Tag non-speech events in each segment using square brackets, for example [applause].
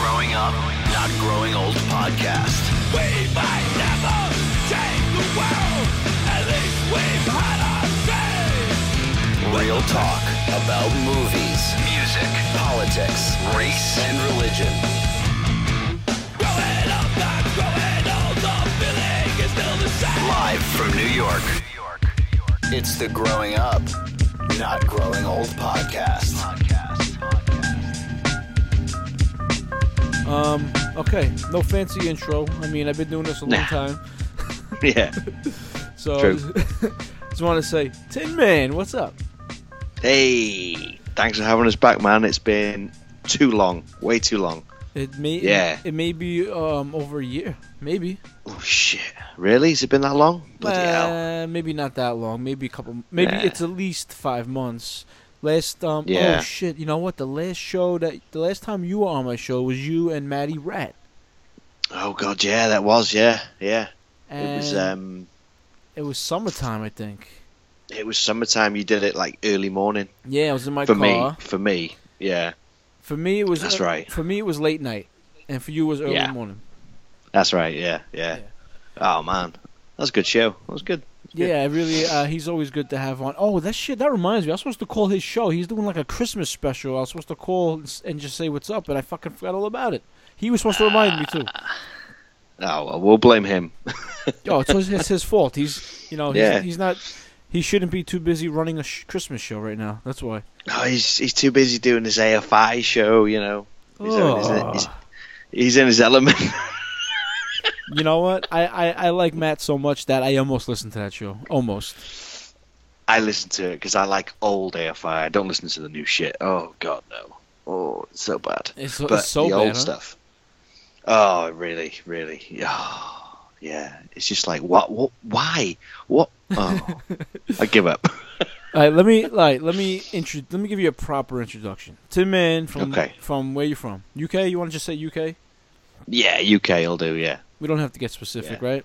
Growing Up, Not Growing Old podcast. We might never change the world. At least we've had our say. Real talk about movies, music, politics, race, and religion. Growing up, not growing old. The feeling is still the same. Live from New York. New York, New York. It's the Growing Up, Not Growing Old podcast. Um, okay, no fancy intro. I mean, I've been doing this a long Nah. time, [laughs] Yeah. [laughs] so True. [laughs] just want to say, Tin Man, what's up? Hey, thanks for having us back, man. It's been too long, way too long. It may, Yeah. it, may be um over a year, maybe, Oh shit! Really? Has it been that long? Bloody hell! uh, maybe not that long, maybe a couple, maybe Nah. it's at least five months. Last um, Yeah. oh shit, you know what? The last show that the last time you were on my show was you and Maddie Rat, Oh god, yeah, that was, yeah, yeah. and It was, um, it was summertime, I think. it was summertime. You did it like early morning Yeah, I was in my for car. me. For me, yeah, For me, it was That's uh, right. For me, it was late night, and for you, it was early Yeah. morning. that's right. Yeah, yeah. Oh man, that was a good show. That was good. Yeah, really. Uh, he's always good to have on. Oh, that shit. That reminds me. I was supposed to call his show. He's doing like a Christmas special. I was supposed to call and just say what's up, but I fucking forgot all about it. He was supposed to remind me too. Oh, well, we'll blame him. [laughs] Oh, it's his, it's his fault. He's you know he's, Yeah. he's not. He shouldn't be too busy running a sh- Christmas show right now. That's why. Oh, he's he's too busy doing his AFI show. You know, he's, in his, Oh. he's, he's in his element. [laughs] You know what? I, I, I like Matt so much that I almost listened to that show. Almost. I listen to it because I like old AFI. I don't listen to the new shit. Oh god, no. Oh, it's so bad. It's, so- but it's so the bad. old huh? stuff. Oh, really, really. Oh, yeah. It's just like what? What? Why? What? Oh, I give up. [laughs] All right, let me like let me intro- let me give you a proper introduction. Tin Man from Okay. from where you from? UK? You want to just say UK? yeah, UK I'll do. Yeah. We don't have to get specific, Yeah. right?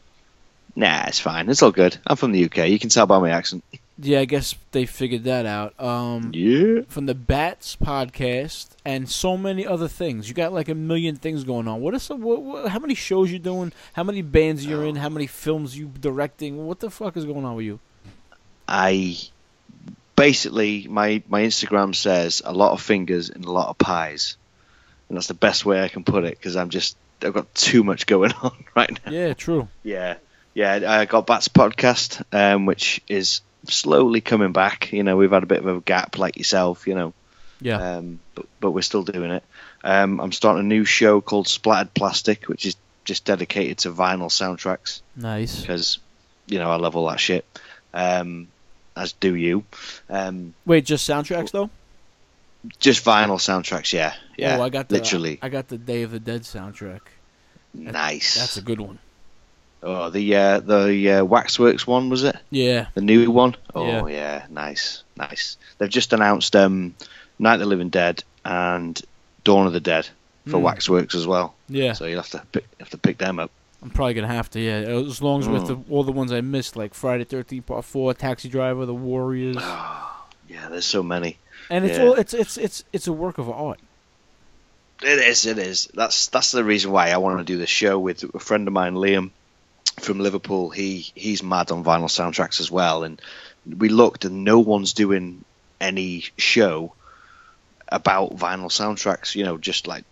Nah, it's fine. It's all good. I'm from the UK. You can tell by my accent. Yeah, I guess they figured that out. Um, Yeah. from the Bats podcast and so many other things. You got like a million things going on. What is some? What, what, how many shows you doing? How many bands you're in? How many films you directing? What the fuck is going on with you? I basically my my Instagram says a lot of fingers and a lot of pies, and that's the best way I can put it because I'm just I've got too much going [laughs] on right now. Yeah, true. Yeah, yeah. I got Bats podcast, um, which is slowly coming back. You know, we've had a bit of a gap, like yourself. You know, Yeah. um, but but we're still doing it. Um, I'm starting a new show called Splattered Plastic, which is just dedicated to vinyl soundtracks Nice. because you know I love all that shit. Um, as do you. Um, Wait, just soundtracks though? Just vinyl soundtracks, yeah, yeah. Oh, I got the literally I got the Day of the Dead soundtrack. nice. That's a good one. oh, the uh, the uh, Waxworks one was it? Yeah. The new one? Oh yeah, nice, nice. They've just announced um, Night of the Living Dead and Dawn of the Dead for Hmm. Waxworks as well. Yeah. So you'll have to pick, have to pick them up. I'm probably gonna have to. Yeah, as long as with Mm. the, all the ones I missed, like Friday Thirteenth Part Four, Taxi Driver, The Warriors, [sighs] Yeah, there's so many. And it's Yeah. all it's it's it's it's a work of art. It is, it is. That's that's the reason why I want to do this show with a friend of mine, Liam from Liverpool. He he's mad on vinyl soundtracks as well, and we looked and no one's doing any show about vinyl soundtracks. You know, just like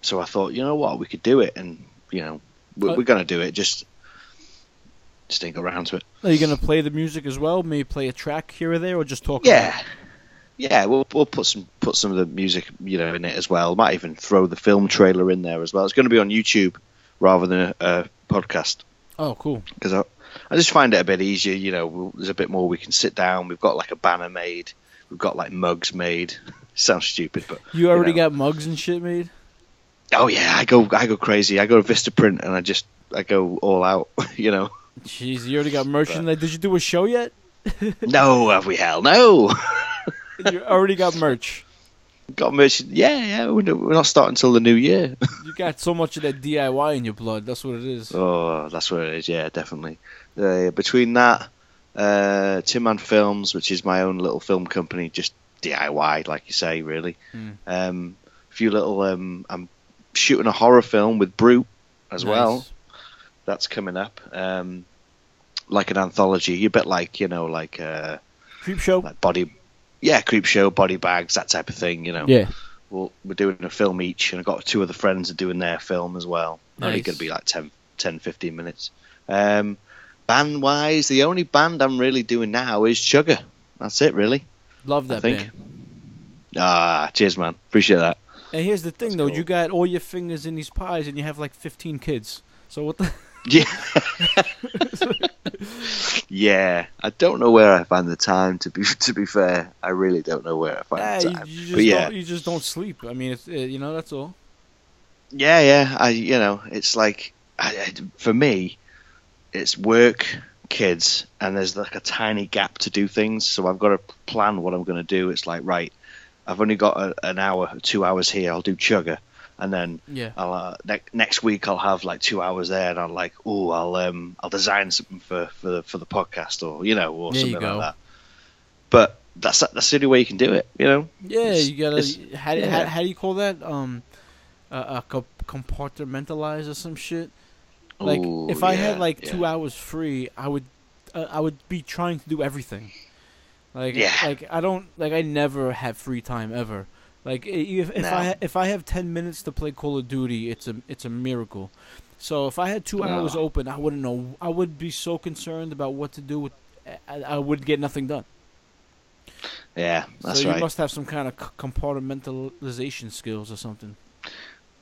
so. I thought, you know what, we could do it, and you know, we're, Uh, we're gonna do it. Just just around to it. Are you gonna play the music as well? Maybe play a track here or there, or just talk? Yeah. Yeah, we'll we'll put some put some of the music you know in it as well. Might even throw the film trailer in there as well. It's going to be on YouTube rather than a, a podcast Oh, cool. because I, I just find it a bit easier. You know, we'll, there's a bit more we can sit down. We've got like a banner made. We've got like mugs made. [laughs] Sounds stupid, but You already know. got mugs and shit made. oh yeah, I go I go crazy. I go to Vistaprint and I just I go all out. [laughs] You know, Jeez, you already got merchandise. Did you do a show yet? [laughs] no, have we hell no. You already got merch. got merch. Yeah, yeah. We're not starting until the new year. [laughs] You got so much of that DIY in your blood. That's what it is. Oh, that's what it is. Yeah, definitely. Uh, between that, uh, Tin Man Films, which is my own little film company, just DIY, like you say, really. Mm. Um, a few little um, um, shooting a horror film with Brute as Nice. well. That's coming up. Um, like an anthology, a bit like you know, like uh, Creep show. like body, yeah, creep show, body bags, that type of thing. You know, Yeah. we'll, we're doing a film each, and I've got two other friends are doing their film as well. Only Nice. going to be like 10, 10 15 minutes. Um, band wise, the only band I'm really doing now is Sugar. That's it, really. Love that I think. band. Ah, cheers, man. Appreciate that. And here's the thing, That's though. cool. You got all your fingers in these pies, and you have like 15 kids. So what the? Yeah. [laughs] yeah, I don't know where I find the time. To be to be fair, I really don't know where I find the time. you just but yeah, you just don't sleep. I mean, it's uh, you know that's all. yeah, yeah. I you know, it's like I, I, for me, it's work, kids, and there's like a tiny gap to do things. So I've got to plan what I'm going to do. It's like right, I've only got a, an hour, two hours here. I'll do chugger, and then Yeah. I'll uh, ne- next week I'll have like two hours there, and I'm like, oh, I'll um I'll design something for for the for the podcast, or you know, or There something like that. But that's that's the only way you can do it, you know. Yeah, It's- you gotta. How, yeah. how, how do you call that? Um, uh, uh, compartmentalize or some shit. Like Ooh, if I yeah, had like two hours free, I would, uh, I would be trying to do everything. Like Yeah. like I don't like I never have free time ever. Like if if No. I if I have ten minutes to play Call of Duty, it's a it's a miracle. So if I had two hours open, I wouldn't know. I would be so concerned about what to do with. I, I would get nothing done. Yeah, that's so you right. must have some kind of compartmentalization skills or something.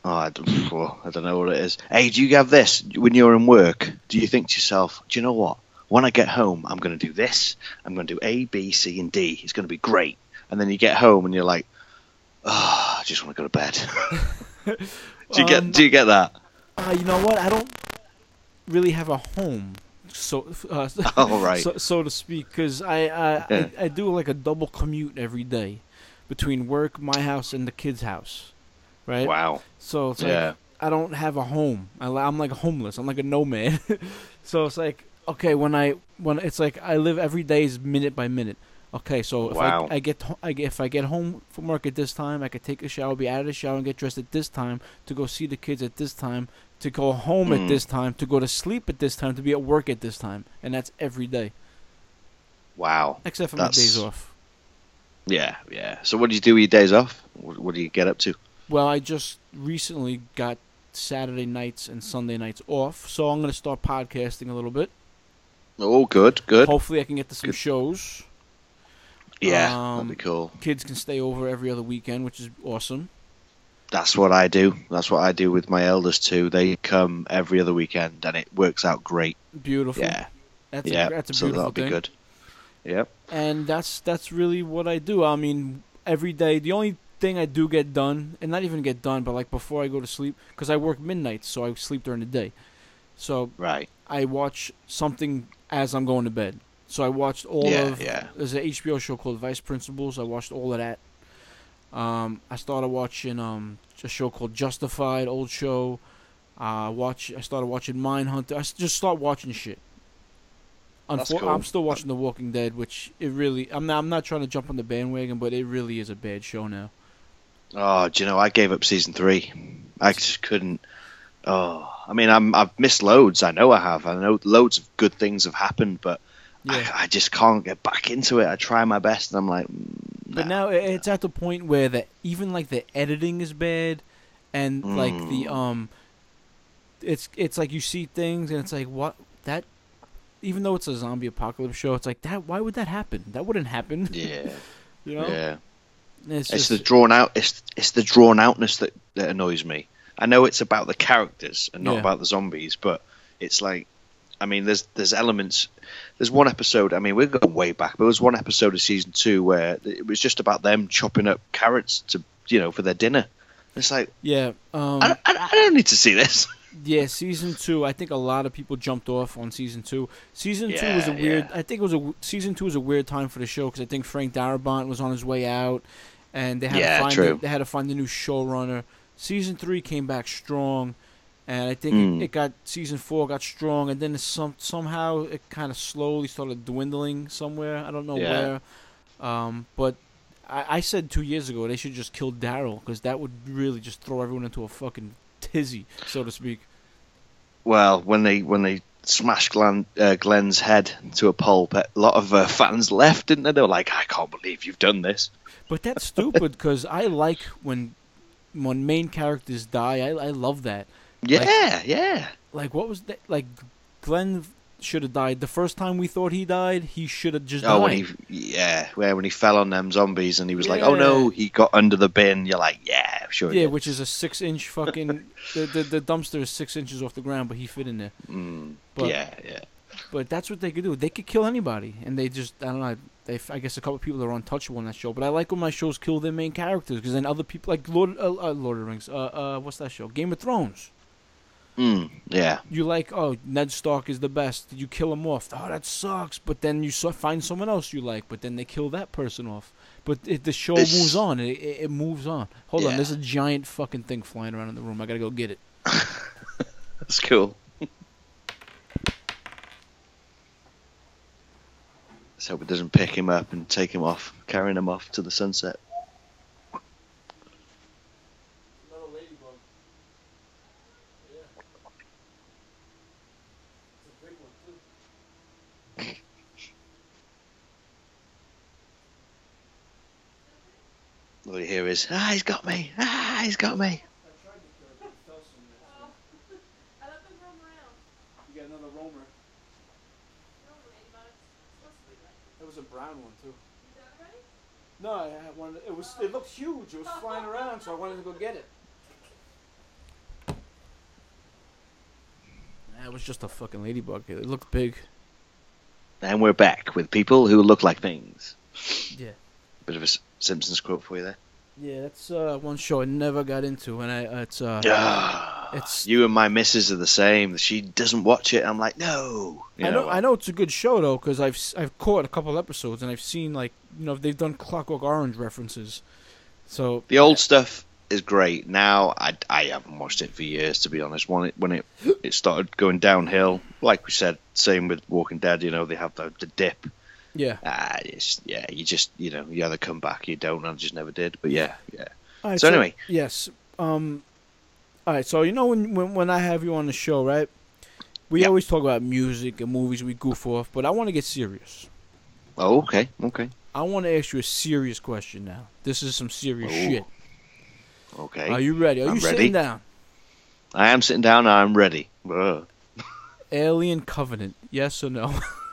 Oh, I don't, [sighs] well, I don't know what it is. Hey, do you have this when you're in work? Do you think to yourself, do you know what? When I get home, I'm going to do this. I'm going to do A, B, C, and D. It's going to be great. And then you get home and you're like, oh, I just want to go to bed. [laughs] do you Um, get? Do you get that? Uh, you know what? I don't really have a home, so uh, [laughs] Oh, right. so, so to speak, because I, I, Yeah. I I do like a double commute every day between work, my house, and the kids' house, right? Wow. So it's like Yeah. I don't have a home. I, I'm like homeless. I'm like a nomad. [laughs] so it's like okay, when I when it's like I live every day is minute by minute. Okay, so if Wow. I, I get I if I get home from work at this time, I could take a shower, be out of the shower, and get dressed at this time to go see the kids at this time, to go home Mm. at this time, to go to sleep at this time, to be at work at this time, and that's every day Wow. except for That's- my days off. Yeah, yeah. So what do you do with your days off? What, what do you get up to? Well, I just recently got Saturday nights and Sunday nights off, so I'm gonna start podcasting a little bit. Oh, good, good. Hopefully, I can get to some Good. shows. Yeah, um, that'd be cool. Kids can stay over every other weekend, which is awesome. That's what I do. That's what I do with my eldest too. They come every other weekend, and it works out great. Beautiful. Yeah, that's yeah. a, that's a so beautiful that'll be good. Yep. And that's that's really what I do. I mean, every day. The only thing I do get done, and not even get done, but like before I go to sleep, because I work midnight, so I sleep during the day. So Right. I watch something as I'm going to bed. So I watched all Yeah, of yeah. there's an HBO show called Vice Principals. I watched all of that. Um, I started watching um a show called Justified, old show. Uh, watch. I started watching Mindhunter. I just start watching shit. Unfor- cool. I'm still watching The Walking Dead, which it really. I'm not. I'm not trying to jump on the bandwagon, but it really is a bad show now. Oh, do you know? I gave up season three. I just couldn't. Oh, I mean, I'm I've missed loads. I know I have. I know loads of good things have happened, but Yeah. I, I just can't get back into it. I try my best, and I'm like, mm, But now it's at the point where the even like the editing is bad, and like the Mm. um, it's it's like you see things and it's like what that, even though it's a zombie apocalypse show, it's like that. Why would that happen? That wouldn't happen. [laughs] yeah, You know, yeah. it's It's just the drawn out. It's it's the drawn outness that, that annoys me. I know it's about the characters and not Yeah. about the zombies, but it's like, I mean, there's there's elements. There's one episode. I mean, we're going way back, but there was one episode of season two where it was just about them chopping up carrots to you know for their dinner. It's like yeah. Um, I, don't- I, I don't need to see this. [laughs] Yeah, season two. I think a lot of people jumped off on season two. Season two was a weird. yeah. I think it was a season two was a weird time for the show because I think Frank Darabont was on his way out, and they had Yeah, to find true. A, they had to find a new showrunner. Season three came back strong, and I think Mm. it, it got season four got strong, and then some somehow it kind of slowly started dwindling somewhere. I don't know Yeah. where, um, but. I, I said two years ago they should just kill Daryl because that would really just throw everyone into a fucking tizzy, so to speak. Well, when they when they smashed Glenn, uh, Glenn's head to a pulp, a lot of uh, fans left, didn't they? They were like, "I can't believe you've done this." But that's stupid because I like when when main characters die. I I love that. Yeah, yeah. Like what was that? Like Glenn should have died the first time we thought he died. He should have just Oh, died. when he yeah, where when he fell on them zombies and he was like, "Oh no!" He got under the bin. You're like, "Yeah, sure." yeah, which is a six inch fucking. the, the the dumpster is six inches off the ground, but he fit in there. Mm, But yeah, yeah. but that's what they could do. They could kill anybody, and they just I don't know. They I guess a couple of people are untouchable in that show. But I like when my shows kill their main characters because then other people like Lord uh, uh, Lord of the Rings. Uh, uh, what's that show? Game of Thrones. Mm, yeah. You like oh Ned Stark is the best. You kill him off. Oh that sucks. But then you so- find someone else you like. But then they kill that person off. But it, the show This- moves on. It, it, it moves on. Hold on, there's a giant fucking thing flying around in the room. I gotta go get it. [laughs] That's cool. Let's hope it doesn't pick him up and take him off, carrying him off to the sunset. Is, ah, he's got me, ah, he's got me. I let them roam around. You got another roamer. No, ladybugs. It's supposed to be It was a brown one too. you done already? No, I had one. It was. It looked huge. It was flying around, so I wanted to go get it. That was just a fucking ladybug. It looked big. And we're back with people who look like things. Yeah. Bit of a Simpsons quote for you there. Yeah, that's uh, one show I never got into, and I it's uh, Ah, it's. you and my missus are the same. She doesn't watch it. I'm like, no. You I know, I know it's a good show though, because I've I've caught a couple episodes and I've seen like you know they've done Clockwork Orange references, so The old stuff is great. Now I, I haven't watched it for years to be honest. When it when it it started going downhill, like we said, same with Walking Dead. You know they have the, the dip. Yeah. Ah, it's, yeah, you just you know you either come back, you don't. I just never did. But yeah, yeah. Right, So anyway. yes. Um, all right. So you know when when when I have you on the show, right? We Yeah. always talk about music and movies. We goof off, but I want to get serious. Oh, okay, okay, I want to ask you a serious question now. This is some serious Oh, shit. okay. Are you ready? Are I'm you ready. sitting down? I am sitting down. I'm ready. Alien Covenant, yes or no? [laughs]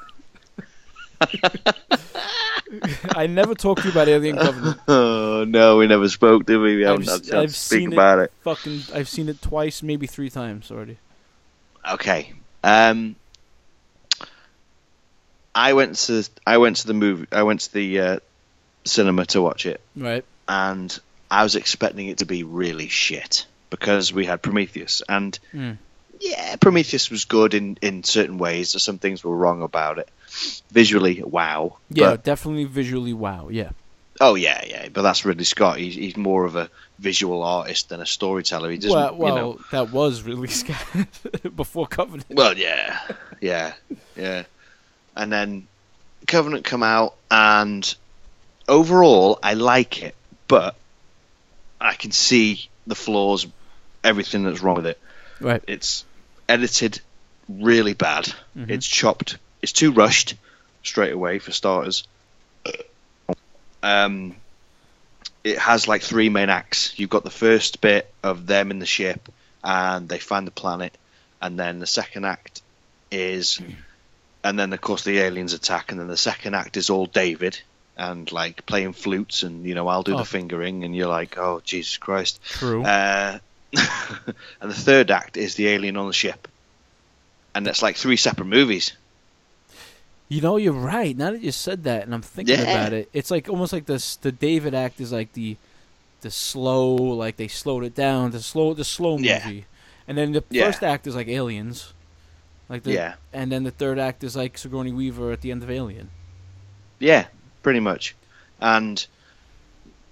[laughs] I never talked to you about Alien Covenant. [laughs] Oh no, we never spoke, did we? We haven't I've, had a s- chance I've seen about it, it. Fucking, I've seen it twice, maybe three times already. Okay. Um, I went to I went to the movie. I went to the uh, cinema to watch it, Right? and I was expecting it to be really shit because we had Prometheus, and Mm. Yeah, Prometheus was good in in certain ways. There's some things were wrong about it. Visually, wow. Yeah, But- definitely visually wow. Yeah. oh yeah, yeah. But that's Ridley Scott. He's he's more of a visual artist than a storyteller. He doesn't, Well, well, you know. that was really Scott [laughs] before Covenant. Well, yeah, yeah, yeah. And then Covenant come out, and overall, I like it, but I can see the flaws, everything that's wrong with it. Right. It's edited really bad. Mhm. It's chopped. It's too rushed straight away for starters. Um, it has like three main acts. You've got the first bit of them in the ship, and they find the planet, and then the second act is, and then of course the aliens attack, and then the second act is all David and like playing flutes, and you know I'll do Oh. the fingering, and you're like, oh Jesus Christ. True. Uh, [laughs] and the third act is the alien on the ship, and that's like three separate movies. You know, you're right. Now that you said that, and I'm thinking Yeah. about it, it's like almost like this. The David act is like the, the slow, like they slowed it down. The slow, the slow movie, Yeah. and then the Yeah. first act is like Aliens, like the, Yeah, and then the third act is like Sigourney Weaver at the end of Alien. yeah, pretty much. And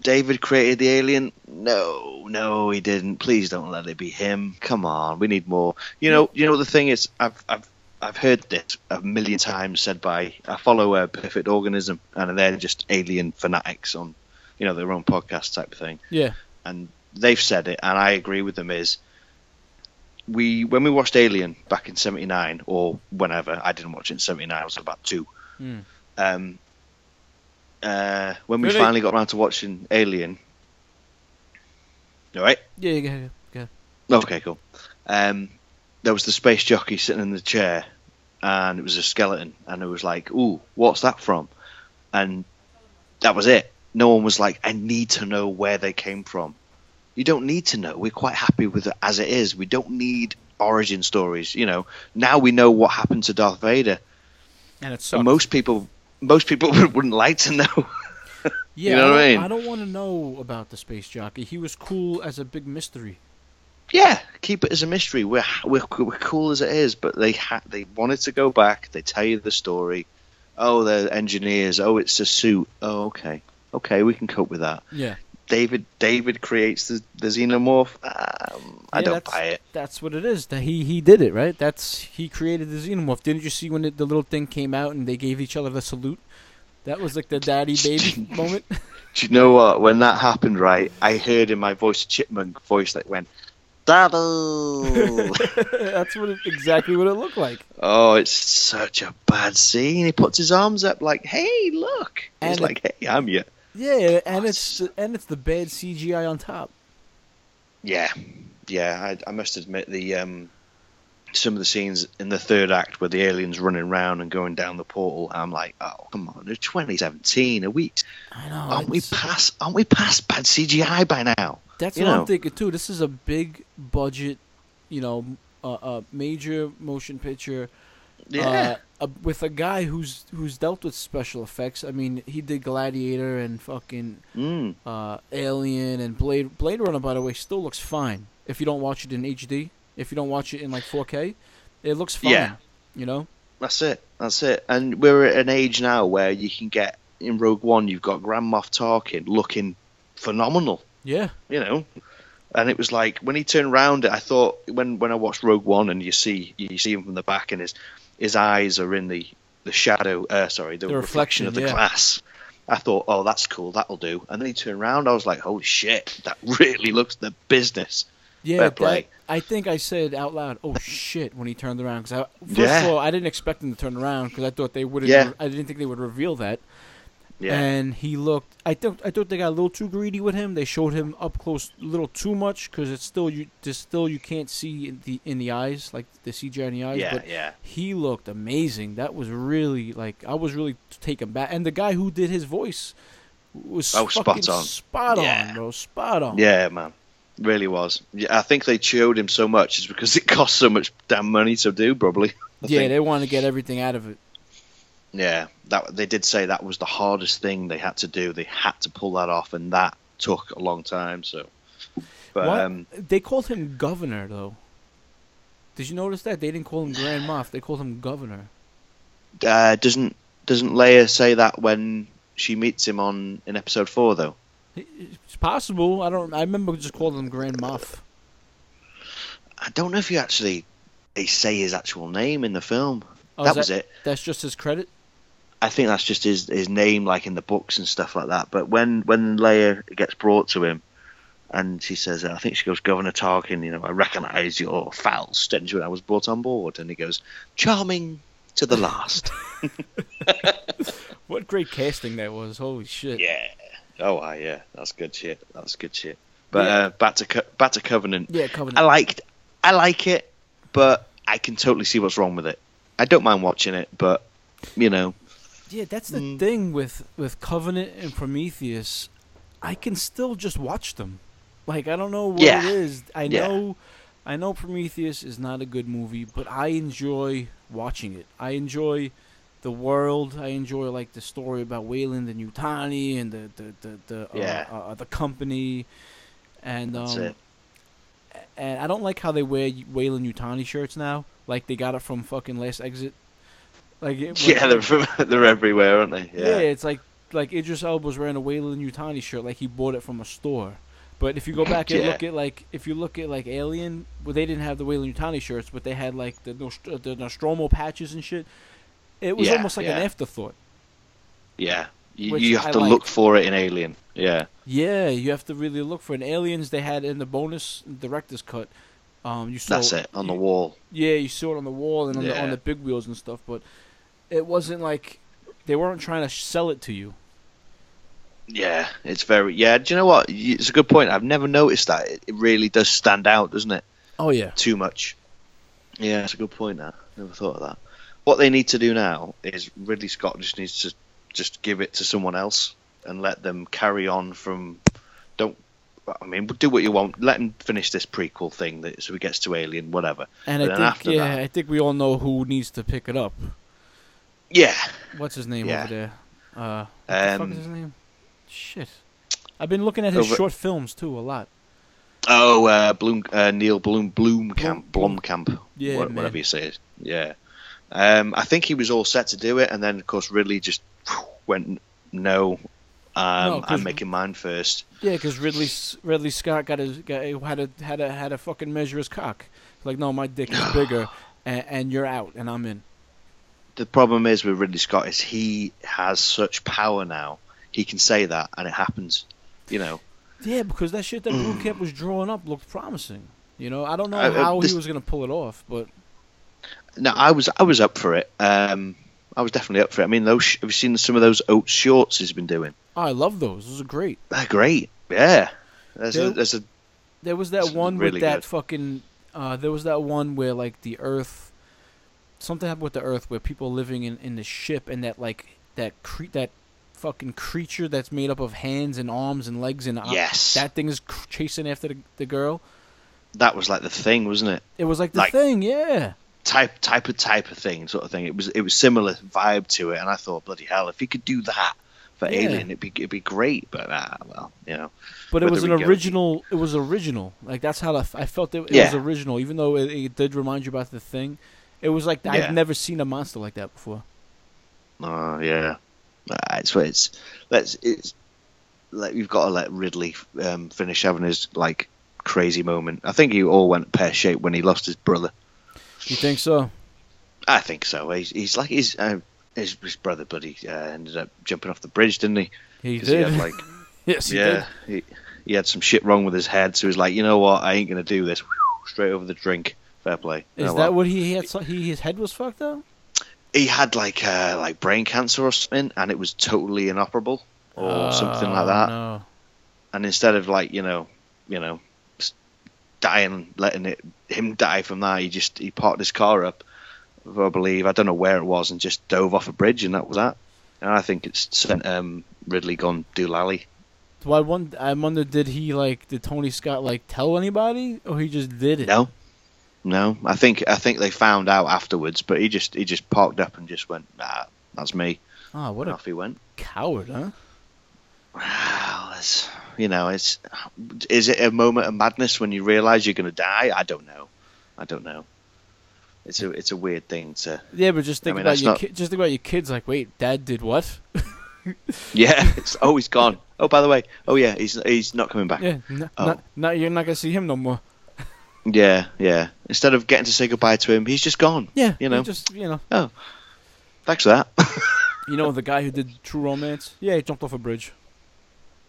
David created the alien. No, no, he didn't. Please don't let it be him. Come on, we need more. You know, you know the thing is, I've I've I've heard this a million times said by I follow a Perfect Organism, and they're just alien fanatics on, you know, their own podcast type of thing. Yeah, and they've said it, and I agree with them. Is we when we watched Alien back in '79 or whenever I didn't watch it in '79, I was about two. Hmm. Um, uh, when we Really? finally got around to watching Alien, all right, Yeah, yeah, yeah. yeah. okay, cool. Um, there was the space jockey sitting in the chair, and it was a skeleton, and it was like, "Ooh, what's that from?" And that was it. No one was like, "I need to know where they came from." You don't need to know. We're quite happy with it as it is. We don't need origin stories. You know, now we know what happened to Darth Vader. And it's sucks. Most people, most people [laughs] wouldn't like to know. yeah, you know I what I don't, mean? don't want to know about the space jockey. He was cool as a big mystery. yeah, keep it as a mystery. We're we're, we're cool as it is, but they ha- they wanted to go back. They tell you the story. Oh, they're engineers. Oh, it's a suit. Oh, okay, okay, we can cope with that. Yeah. David David creates the, the xenomorph. Um, I Yeah, don't that's- buy it. That's what it is. That he he did it right. That's he created the xenomorph. Didn't you see when it, the little thing came out and they gave each other the salute? That was like the daddy baby [laughs] moment. Do you know what? When that happened, right, I heard in my voice chipmunk voice that went. [laughs] That's what it, exactly what it looked like. oh, it's such a bad scene. He puts his arms up like, "Hey, look!" And He's it- like, "Hey, I'm you." Yeah, and it's and it's the bad CGI on top. Yeah, yeah. I, I must admit the um, some of the scenes in the third act where the aliens running around and going down the portal. I'm like, oh come on, it's 2017. A week. I know. Aren't we past? Aren't we past bad CGI by now? That's you what know. I'm thinking too. This is a big budget, you know, uh, uh, major motion picture. Yeah, Uh, uh, with a guy who's who's dealt with special effects. I mean, he did Gladiator and fucking mm. uh, Alien and Blade Blade Runner. By the way, still looks fine if you don't watch it in HD. If you don't watch it in like 4K, it looks fine. Yeah. You know. that's it. That's it. And we're at an age now where you can get in Rogue One. You've got Grand Moff Tarkin looking phenomenal. Yeah. you know. And it was like when he turned around, I thought when when I watched Rogue One and you see you see him from the back and his his eyes are in the the shadow, uh, sorry, the, The reflection, reflection, of the yeah. glass. I thought, oh, that's cool, that'll do. And then he turned around, I was like, holy shit, that [laughs] really looks the business. Yeah, that. I think I said out loud, "Oh shit!" when he turned around. Because first Yeah. of all, I didn't expect him to turn around because I thought they wouldn't. Yeah. I didn't think they would reveal that. Yeah, And he looked. I thought. I thought they got a little too greedy with him. They showed him up close a little too much because it's still you. There's still you can't see in the in the eyes like the CGI in the eyes. yeah, but yeah. he looked amazing. That was really like I was really taken back. And the guy who did his voice was Oh, spot on. spot Yeah. on, bro, spot on. Yeah, man. Really was. Yeah, I think they showed him so much is because it cost so much damn money to do, probably. [laughs] I yeah, think. they wanted to get everything out of it. Yeah, that they did say that was the hardest thing they had to do. They had to pull that off, and that took a long time. So, but What? um, They called him governor though. Did you notice that they didn't call him Grand Moff? They called him governor. uh, doesn't doesn't Leia say that when she meets him on in episode four though? It's possible. I don't. I remember just calling him Grand Moff. I don't know if you actually they say his actual name in the film. Oh, that was it. That's just his credit. I think that's just his his name, like in the books and stuff like that. But when when Leia gets brought to him, and she says, I think she goes, Governor Tarkin, you know, I recognise your foul stench when I was brought on board, and he goes, charming to the last. [laughs] What great casting that was! Holy shit! yeah. Oh, ah, yeah, that's good shit. That's good shit. But Yeah. uh, back to Co- back to Covenant. Yeah, Covenant. I liked, I like it, but I can totally see what's wrong with it. I don't mind watching it, but you know, Yeah, that's the Mm. thing with with Covenant and Prometheus. I can still just watch them. Like I don't know what Yeah. it is. I Yeah. know, I know Prometheus is not a good movie, but I enjoy watching it. I enjoy the world. I enjoy like the story about Weyland and Yutani and the the the, the Yeah. uh, uh, the company. And um, that's it. and I don't like how they wear Weyland-Yutani shirts now. Like they got it from fucking Last Exit. Like it, [laughs] Yeah, they're [laughs] they're everywhere, aren't they? yeah. it's like like Idris Elba's wearing a Weyland-Yutani shirt, like he bought it from a store. But if you go back and Yeah. look at like if you look at like Alien, well they didn't have the Weyland-Yutani shirts, but they had like the uh, the Nostromo patches and shit. It was Yeah, almost like an afterthought. Yeah, you, you have I to like. look for it in Alien. Yeah, Yeah, you have to really look for an Aliens. They had in the bonus director's cut. Um, you saw That's it on the wall. Yeah, you saw it on the wall and on, the, on the big wheels and stuff, but it wasn't like they weren't trying to sell it to you. Yeah, it's very. Yeah, do you know what? It's a good point. I've never noticed that. It, it really does stand out, doesn't it? Oh yeah. Too much. Yeah, it's a good point. Now, never thought of that. What they need to do now is Ridley Scott just needs to just give it to someone else and let them carry on from. Don't. I mean, do what you want. Let him finish this prequel thing, that, so he gets to Alien, whatever. And But I then think after yeah, that- I think we all know who needs to pick it up. Yeah, What's his name Yeah. over there? Uh, what the fuck Um, is his name? Shit. I've been looking at his Over- short films too a lot. Oh, uh, Bloom, uh, Neil Bloom, Bloom- Blomkamp, Yeah, wha- man. whatever you say. Yeah, um, I think he was all set to do it, and then of course Ridley just went no. Um, No, I'm making mine first. Yeah, because Ridley Ridley Scott got his got, had a had a had a fucking measure his cock. Like, no, my dick is [sighs] bigger, and, and you're out, and I'm in. The problem is with Ridley Scott is he has such power now. He can say that, and it happens. You know, Yeah, because that shit that Blomkamp was drawing up looked promising. You know, I don't know Uh, uh, how this- he was gonna pull it off, but no, I was I was up for it. Um, I was definitely up for it. I mean, those sh- have you seen some of those oat shorts he's been doing? oh, I love those. Those are great. They're great. Yeah, there's a there's a There was that one really with that good. fucking. Uh, there was that one where like the Earth, something happened with the Earth where people living in in the ship and that like that cre- that fucking creature that's made up of hands and arms and legs and eye- Yes. that thing is cr- chasing after the, the girl. that was like the thing, wasn't it? It was like the Like- thing, yeah. type type of type of thing, sort of thing. It was it was similar vibe to it, and I thought, bloody hell, if he could do that for Yeah. Alien, it'd be it'd be great. But ah, well, you know, But it was an original. It was original. Like that's how I felt. It, it Yeah. was original, even though it, it did remind you about the thing. It was like Yeah. I've never seen a monster like that before. oh yeah, Ah, it's it's let's it's like we've got to let Ridley um, finish having his like crazy moment. I think he all went pear shaped when he lost his brother. You think so? I think so. He's he's like his uh, his, his brother buddy uh, ended up jumping off the bridge, didn't he? He did. He had, like [laughs] yes, he yeah, did. he, he had some shit wrong with his head, so he's like, you know what, I ain't gonna do this. Straight over the drink. Fair play. Is know that what? he had? He his head was fucked up. he had? Like uh, like brain cancer or something, and it was totally inoperable or something like Oh, that. No. And instead of like you know, you know, dying, letting it him die from that, he just he parked his car up. I believe I don't know where it was, and just dove off a bridge, and that was that. And I think it's sent um, Ridley gone doolally. So I wonder, I wonder, did he like? Did Tony Scott like tell anybody, or he just did it? No, no. I think I think they found out afterwards, but he just he just parked up and just went, nah, that's me. Oh, what and a off he went. coward, huh? Wow, it's you know, it's is it a moment of madness when you realise you're going to die? I don't know. I don't know. It's a it's a weird thing to. Yeah, but just think mean, about your not- ki- just think about your kids. Like, wait, Dad did what? [laughs] Yeah, it's oh he's gone. Oh by the way, oh yeah, he's he's not coming back. Yeah, n- Oh. not, not you're not gonna see him no more. Yeah, yeah. Instead of getting to say goodbye to him, he's just gone. Yeah, You know. just you know, Oh, Thanks for that. [laughs] you know the guy who did True Romance. Yeah, he jumped off a bridge.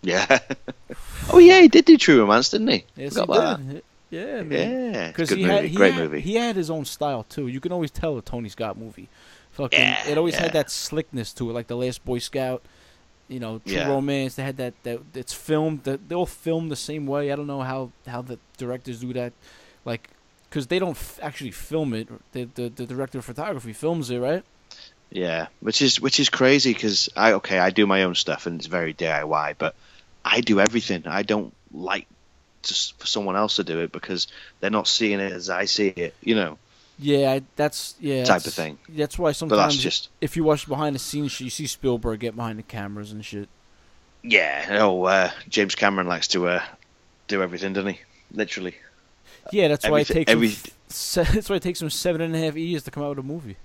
yeah. [laughs] oh yeah, he did do True Romance, didn't he? Yes, he did. Yeah, man. Yeah, Because he movie. had he Great had, movie. he had his own style too. You can always tell a Tony Scott movie. Fucking, Yeah, it always yeah. had that slickness to it, like the Last Boy Scout. You know, True Yeah. Romance. They had that. That it's filmed. That they all filmed the same way. I don't know how how the directors do that, like, because they don't f- actually film it. The, the the director of photography films it, right? Yeah, which is which is crazy because I okay I do my own stuff and it's very DIY, but I do everything. I don't like just for someone else to do it because they're not seeing it as I see it, you know, Yeah, I, that's yeah. type that's- of thing. That's why But sometimes that's just if you watch behind the scenes, you see Spielberg get behind the cameras and shit. yeah. Oh, uh, James Cameron likes to uh, do everything, doesn't he? Literally. Yeah, that's why it takes every- se- [laughs] that's why it takes him seven and a half years to come out with a movie.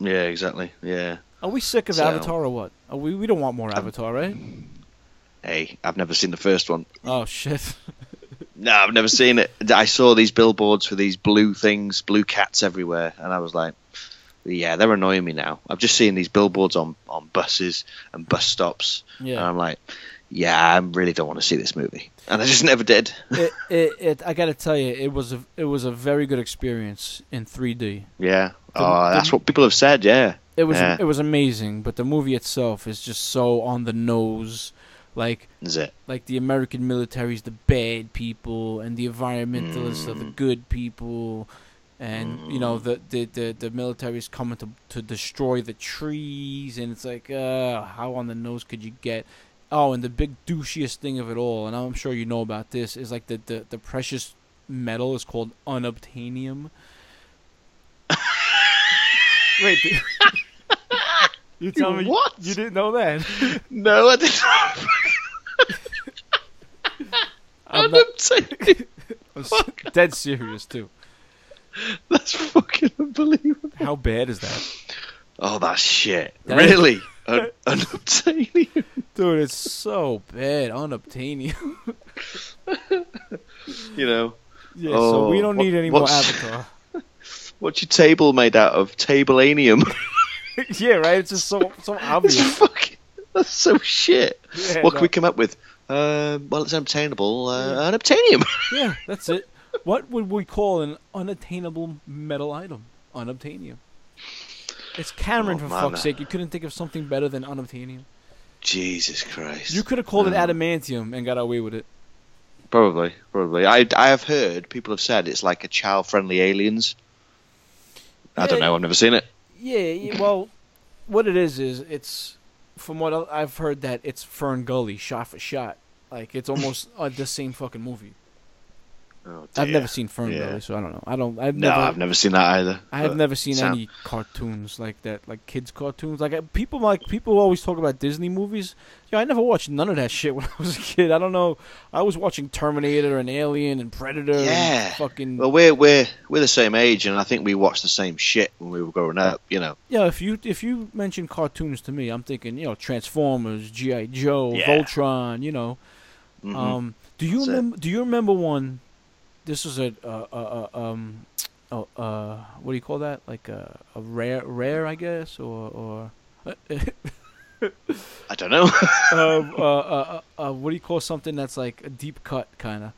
Yeah, exactly. Yeah. Are we sick of So- Avatar or what? Are we we don't want more Avatar, right? Hey, I've never seen the first one. Oh shit. [laughs] No, I've never seen it. I saw these billboards for these blue things, blue cats everywhere, and I was like, yeah, they're annoying me now. I've just seen these billboards on, on buses and bus stops, and Yeah. I'm like, yeah, I really don't want to see this movie, and I just never did. it, [laughs] it, it, I gotta tell you, it was a it was a very good experience in 3D. Yeah, The- oh, the- that's what people have said. Yeah, It was Yeah. it was amazing, but the movie itself is just so on the nose. Like is it? like the American military is the bad people, and the environmentalists are the Mm. good people, and you know the the the, the military is coming to to destroy the trees, and it's like, uh, how on the nose could you get? Oh, and the big douchiest thing of it all, and I'm sure you know about this, is like the the, the precious metal is called unobtainium. [laughs] Wait. th- [laughs] You tell me What? you didn't know that? [laughs] No, I didn't. I'm not- Unobtainium. I'm dead serious too. That's fucking unbelievable. How bad is that? Oh, that's shit. That is- really? Un- unobtainium. Dude, it's so bad. Unobtainium. [laughs] You know, yeah, so we Oh, don't what- need any more Avatar. [laughs] what's your table made out of? Tablanium. [laughs] yeah, right? It's just so so It's obvious. fucking. That's so shit. Yeah, what can we come up with? Uh, well, it's unobtainable. Uh, unobtainium. Yeah, that's it. What would we call an unattainable metal item? Unobtainium. It's Cameron, Oh, for man. fuck's sake. You couldn't think of something better than unobtainium. Jesus Christ. You could have called it adamantium and got away with it. Probably, probably. I I have heard people have said it's like a child-friendly aliens. I don't know. I've never seen it. Yeah, yeah, well, what it is is it's from what I- I've heard that it's Fern Gully shot for shot. Like it's almost uh, the same fucking movie. Oh, I've never seen Fern Yeah. So I don't know. I don't. I've No, never. I've never seen that either. I have never seen sound- any cartoons like that, like kids cartoons. Like uh, people like people always talk about Disney movies. Yeah, I never watched none of that shit when [laughs] I was a kid. I don't know. I was watching Terminator and Alien and Predator. Yeah. And fucking. Well, we're we're we're the same age, and I think we watched the same shit when we were growing up. You know. yeah, if you if you mention cartoons to me, I'm thinking you know Transformers, GI Joe, Yeah. Voltron. You know. Mhm. Um, do you remember? Do you remember one? This was a uh, uh, uh, um, oh, uh, what do you call that? Like a, a rare, rare, I guess, or or. [laughs] I don't know. [laughs] um, uh, uh, uh, uh, what do you call something that's like a deep cut kind of?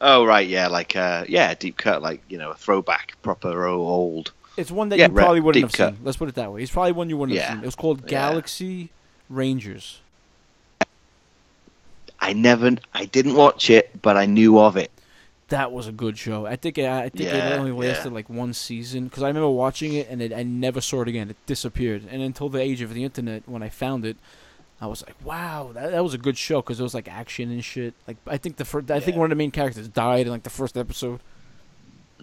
oh right, yeah, like uh, yeah, deep cut, like you know, a throwback, proper old. It's one that Yeah, you probably wouldn't have cut. seen. Let's put it that way. It's probably one you wouldn't Yeah. have seen. It was called Yeah. Galaxy Rangers. I never, I didn't watch it, but I knew of it. That was a good show. I think it, I think Yeah, it only lasted yeah. like one season because I remember watching it and it, I never saw it again. It disappeared. And until the age of the internet, when I found it, I was like, "Wow, that, that was a good show" because it was like action and shit. Like I think the first, I think one of the main characters died in like the first episode.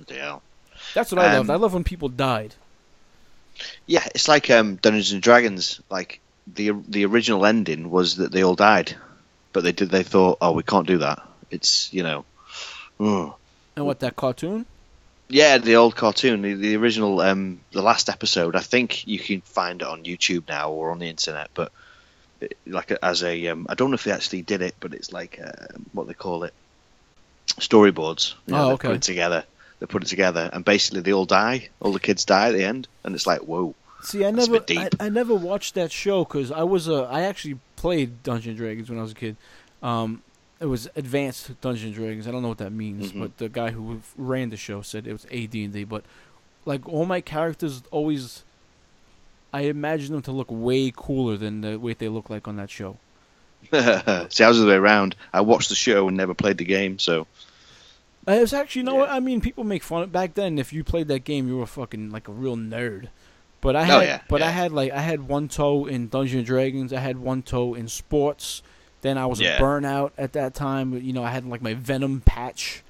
Yeah. That's what I Um, loved. I love when people died. Yeah, it's like um, Dungeons and Dragons. Like the the original ending was that they all died, but they did. They thought, oh, we can't do that. It's you know, mm. And what that cartoon? yeah, the old cartoon, the, the original, um, the last episode. I think you can find it on YouTube now or on the internet. But it, like as a, um, I don't know if they actually did it, but it's like uh, what they call it, storyboards. You know, Oh, they okay. Put it together. They put it together, and basically they all die. All the kids die at the end, and it's like, whoa. See, I never, I. I never watched that show because I was a, I actually played Dungeons and Dragons when I was a kid. Um, it was Advanced Dungeons and Dragons. I don't know what that means, Mhm. but the guy who ran the show said it was AD and D. But like all my characters, always, I imagine them to look way cooler than the way they look like on that show. [laughs] See, I was the way around. I watched the show and never played the game, so It was actually, you know Yeah. what? I mean, people make fun of back then. If you played that game, you were fucking like a real nerd. But I Oh, had, yeah, but I had like I had one toe in Dungeons and Dragons. I had one toe in sports. Then I was Yeah. a burnout at that time. You know, I had like my Venom patch.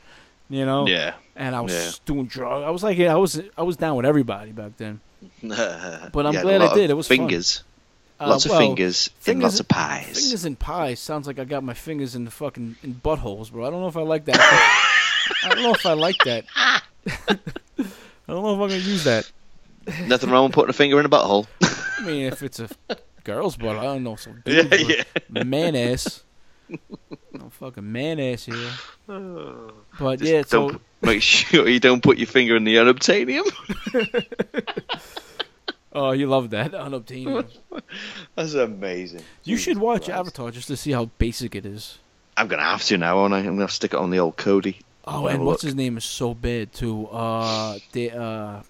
You know, yeah. and I was Yeah. doing drugs. I was like, yeah, I was I was down with everybody back then. [laughs] but I'm glad I did. It was fun. fingers, Uh, lots well, of fingers, and fingers- lots of pies. Fingers in pies sounds like I got my fingers in the fucking in buttholes, bro. I don't know if I like that. I don't know if I like that. [laughs] [laughs] I don't know if I'm gonna use that. Nothing wrong with putting a finger in a butthole. I mean, if it's a girl's but I don't know. Some yeah, dude's yeah. butt. man ass. [laughs] No fucking man ass here. [sighs] But Just yeah, so p- make sure you don't put your finger in the unobtainium. [laughs] Oh, you love that unobtainium. [laughs] That's amazing. you should watch Christ. Avatar just to see how basic it is. I'm gonna have to now, won't I? I'm gonna have to stick it on the old Kodi. Oh, and what's look. his name is so bad too. Uh, the uh,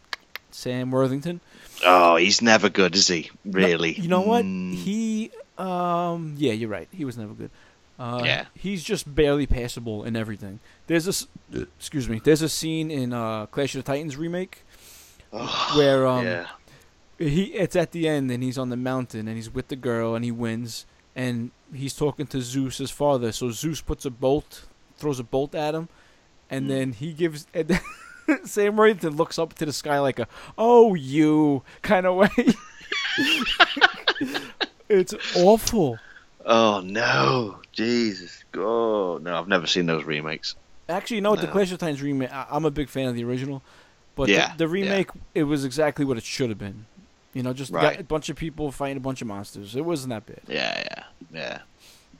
Sam Worthington. Oh, he's never good, is he? No, Really? you know what? Mm. He, um, yeah, you're right. He was never good. Uh, Yeah. He's just barely passable in everything. There's this, excuse me. There's a scene in uh, Clash of the Titans remake Oh, where um, yeah. he it's at the end and he's on the mountain and he's with the girl and he wins and he's talking to Zeus his father. So Zeus puts a bolt, throws a bolt at him, and Mm. then he gives. And then [laughs] [laughs] Sam Worthington looks up to the sky like a "Oh you" kind of way. [laughs] it's awful. Oh no, Jesus! Oh no, I've never seen those remakes. Actually, you know what? The Clash of Titans remake. I, I'm a big fan of the original, but Yeah, the, the remake it was exactly what it should have been. You know, just got Right. a bunch of people fighting a bunch of monsters. It wasn't that bad. Yeah, yeah, yeah.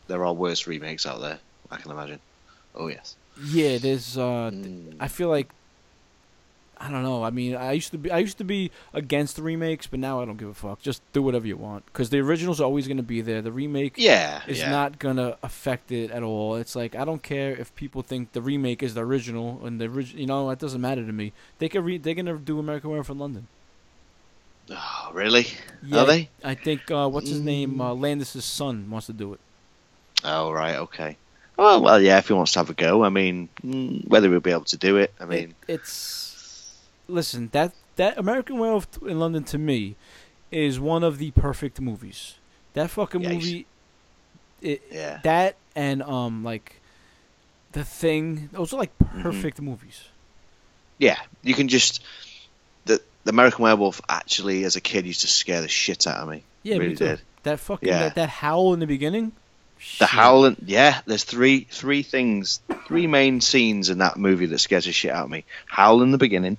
There are worse remakes out there. I can imagine. Oh yes. Yeah, there's. Uh, Mm. I feel like. I don't know. I mean, I used to be I used to be against the remakes, but now I don't give a fuck. Just do whatever you want because the original's always going to be there. The remake Yeah, is yeah. not going to affect it at all. It's like I don't care if people think the remake is the original and the original. You know, it doesn't matter to me. They can re- they're going to do American Werewolf in London. Oh, really? Yeah, Are they? I think uh, what's his name? Mm. Uh, Landis's son wants to do it. Oh, right. Okay. Well, well, yeah. If he wants to have a go, I mean, mm, whether he'll be able to do it, I mean, it, it's listen that that American Werewolf in London to me is one of the perfect movies. That fucking Yeah, movie, it, yeah. that and um like the thing. Those are like Mm-hmm. perfect movies. Yeah, you can just the the American Werewolf actually, as a kid, used to scare the shit out of me. Yeah, really me did. That fucking Yeah. that, that howl in the beginning. The Shit. howling, yeah. There's three three things, three main scenes in that movie that scares the shit out of me. Howl in the beginning,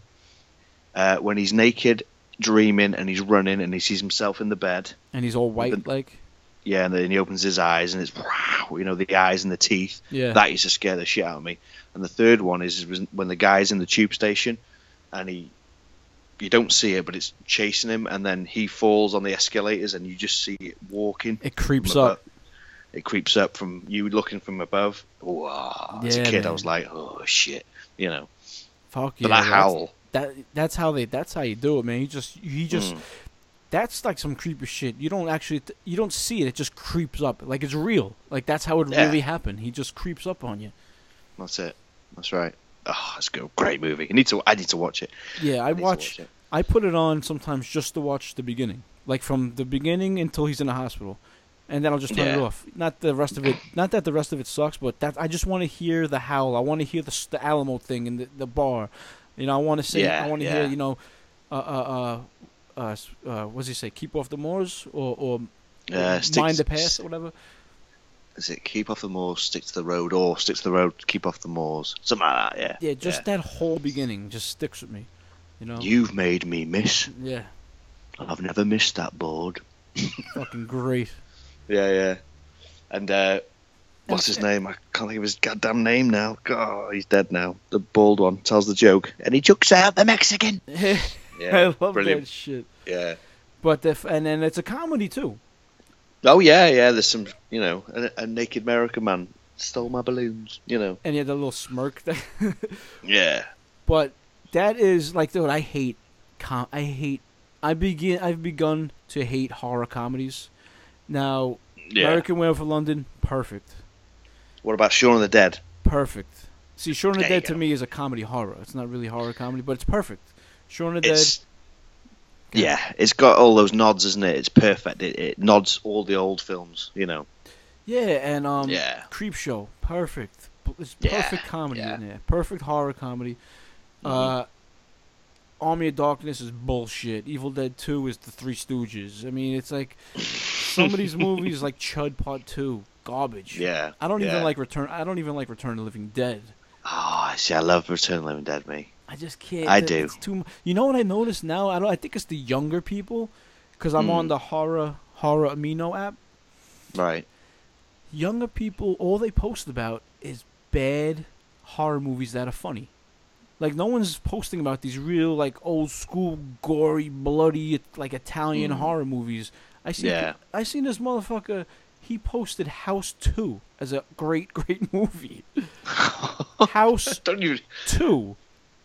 uh, when he's naked, dreaming, and he's running, and he sees himself in the bed. and he's all white like. Yeah, and then he opens his eyes, and it's wow, you know, the eyes and the teeth. Yeah. That used to scare the shit out of me. And the third one is when the guy's in the tube station, and he, you don't see it, but it's chasing him, and then he falls on the escalators, and you just see it walking. it creeps up. It creeps up from you looking from above. Wow. As a Yeah, kid, I was like, oh shit, you know. Fuck But yeah. that howl. That that's how they. That's how you do it, man. You just he just. Mm. That's like some creepy shit. You don't actually, you don't see it. It just creeps up, like it's real. Like that's how it Yeah. really happened. He just creeps up on you. That's it. That's right. Oh, it's a great movie. I need to. I need to watch it. Yeah, I to watch. it. I put it on sometimes just to watch the beginning, like from the beginning until he's in the hospital, and then I'll just turn it off. Not the rest of it. Not that the rest of it sucks, but that I just want to hear the howl. I want to hear the the Alamo thing in the, the bar. You know, I want to say. Yeah, I want to yeah. hear. You know, uh, uh, uh, uh, uh, what does he say? Keep off the moors, or or Uh, stick- mind the past, or whatever. Is it keep off the moors, stick to the road, or stick to the road, keep off the moors? Something like that. Yeah. Yeah, just that whole beginning just sticks with me. You know. You've made me miss. yeah, I've never missed that board. fucking great. [laughs] Yeah, yeah. And uh, what's his name? I can't think of his goddamn name now. God, he's dead now. The bald one tells the joke, and he chucks out the Mexican. [laughs] I Yeah, love brilliant. that shit. Yeah. But the f- and then it's a comedy too. Oh yeah, yeah. There's some, you know, a, a naked American man stole my balloons. You know. and he had that little smirk. That, [laughs] Yeah. but that is like, dude, I hate, com- I hate, I begin, I've begun to hate horror comedies. Now, Yeah. American Werewolf in London, perfect, What about Shaun of the Dead? perfect. See, Shaun of the Dead to go. me is a comedy horror. It's not really horror comedy, but it's perfect. Shaun of the Dead, yeah, it's got all those nods, isn't it? It's perfect. It, it nods all the old films, you know. yeah, and um, Yeah. Creepshow, perfect. It's Yeah, perfect comedy yeah. in there. Perfect horror comedy. Mhm. Uh, Army of Darkness is bullshit. Evil Dead Two is the Three Stooges. I mean, it's like some of these [laughs] movies, like Chud Part Two, garbage. Yeah. I don't yeah. even like Return. I don't even like Return of the Living Dead. Oh, see, I love Return of the Living Dead, me. I just can't. I do. It's too. You know what I noticed now? I don't. I think it's the younger people, because I'm Mm. on the horror horror amino app. Right. Younger people, all they post about is bad horror movies that are funny. Like no one's posting about these real like old school gory, bloody like Italian horror movies. I see. Yeah. I seen this motherfucker. He posted House Two as a great, [laughs] great movie. House [laughs] don't even Two.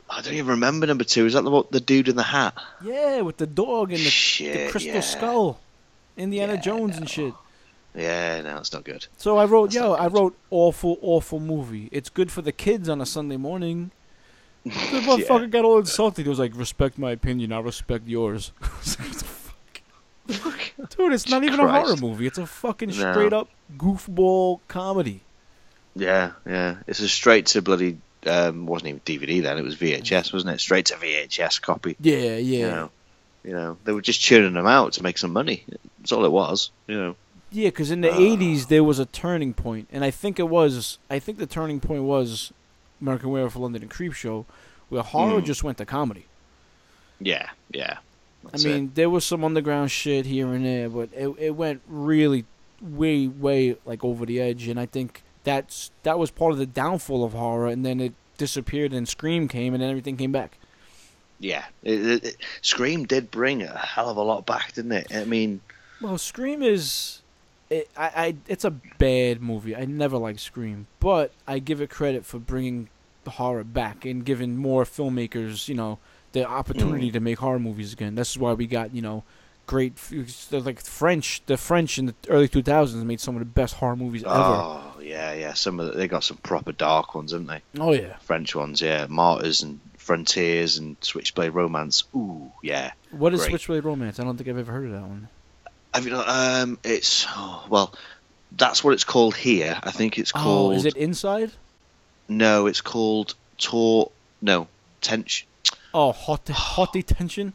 I don't even remember number two. Is that the the dude in the hat? Yeah, with the dog and the, shit, the crystal yeah. skull, Indiana Yeah, Jones and shit. Yeah, no, it's not good. So I wrote, That's yo, I wrote awful, awful movie. It's good for the kids on a Sunday morning. [laughs] The motherfucker got all insulted. He was like, respect my opinion, I respect yours. I was like, what the fuck? Dude, it's not even a horror movie. It's a fucking No. straight up goofball comedy. Yeah, yeah. It's a straight to bloody. Um, wasn't even DVD then. It was VHS, wasn't it? Straight to VHS copy. Yeah, yeah. You know, you know, they were just churning them out to make some money. That's all it was. You know. Yeah, because in the Ah. '80s there was a turning point, and I think it was. I think the turning point was American Werewolf in London and Creepshow, where horror Mm. just went to comedy. Yeah, yeah. That's I it. mean, there was some underground shit here and there, but it it went really way way like over the edge, and I think that's that was part of the downfall of horror, and then it disappeared, and Scream came, and then everything came back. yeah. It, it, it- Scream did bring a hell of a lot back, didn't it? I mean, Well, Scream is. It, I, I, it's a bad movie. I never liked Scream, but I give it credit for bringing the horror back and giving more filmmakers, you know, the opportunity to make horror movies again. This is why we got, you know, great, like French. The French in the early 2000s made some of the best horror movies ever. oh yeah, yeah. Some of the, they got some proper dark ones, haven't they? Oh yeah. French ones, yeah. Martyrs and Frontiers and Switchblade Romance. Ooh, yeah. What is Great. Switchblade Romance? I don't think I've ever heard of that one. Have you not? Um, it's oh, well, that's what it's called here. I think it's called. Oh, is it Inside? No, it's called Tor. No, Tench. Oh, Hot Hot Detention.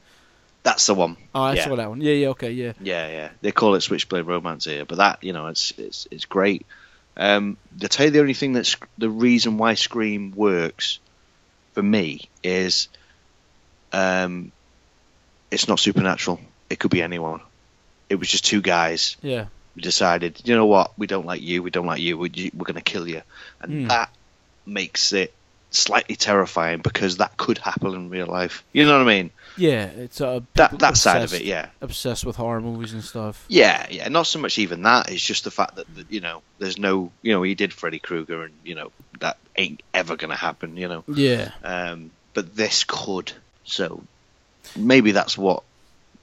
That's the one. Oh, I yeah. saw that one. Yeah, yeah, okay, yeah. Yeah, yeah. They call it Switchblade Romance here, but that you know, it's it's it's great. Um, to tell you the only thing that's the reason why Scream works for me is, um, it's not supernatural. It could be anyone. It was just two guys Yeah. who decided, you know what, we don't like you, we don't like you, we, we're going to kill you, and Hmm. that makes it slightly terrifying because that could happen in real life. You know what I mean? Yeah, it's uh That that side of obsessed- it, yeah. Obsessed with horror movies and stuff. Yeah, yeah, not so much even that. It's just the fact that, that you know, there's no, you know, he did Freddy Krueger, and you know that ain't ever gonna happen, you know. Yeah. Um, but this could, so maybe that's what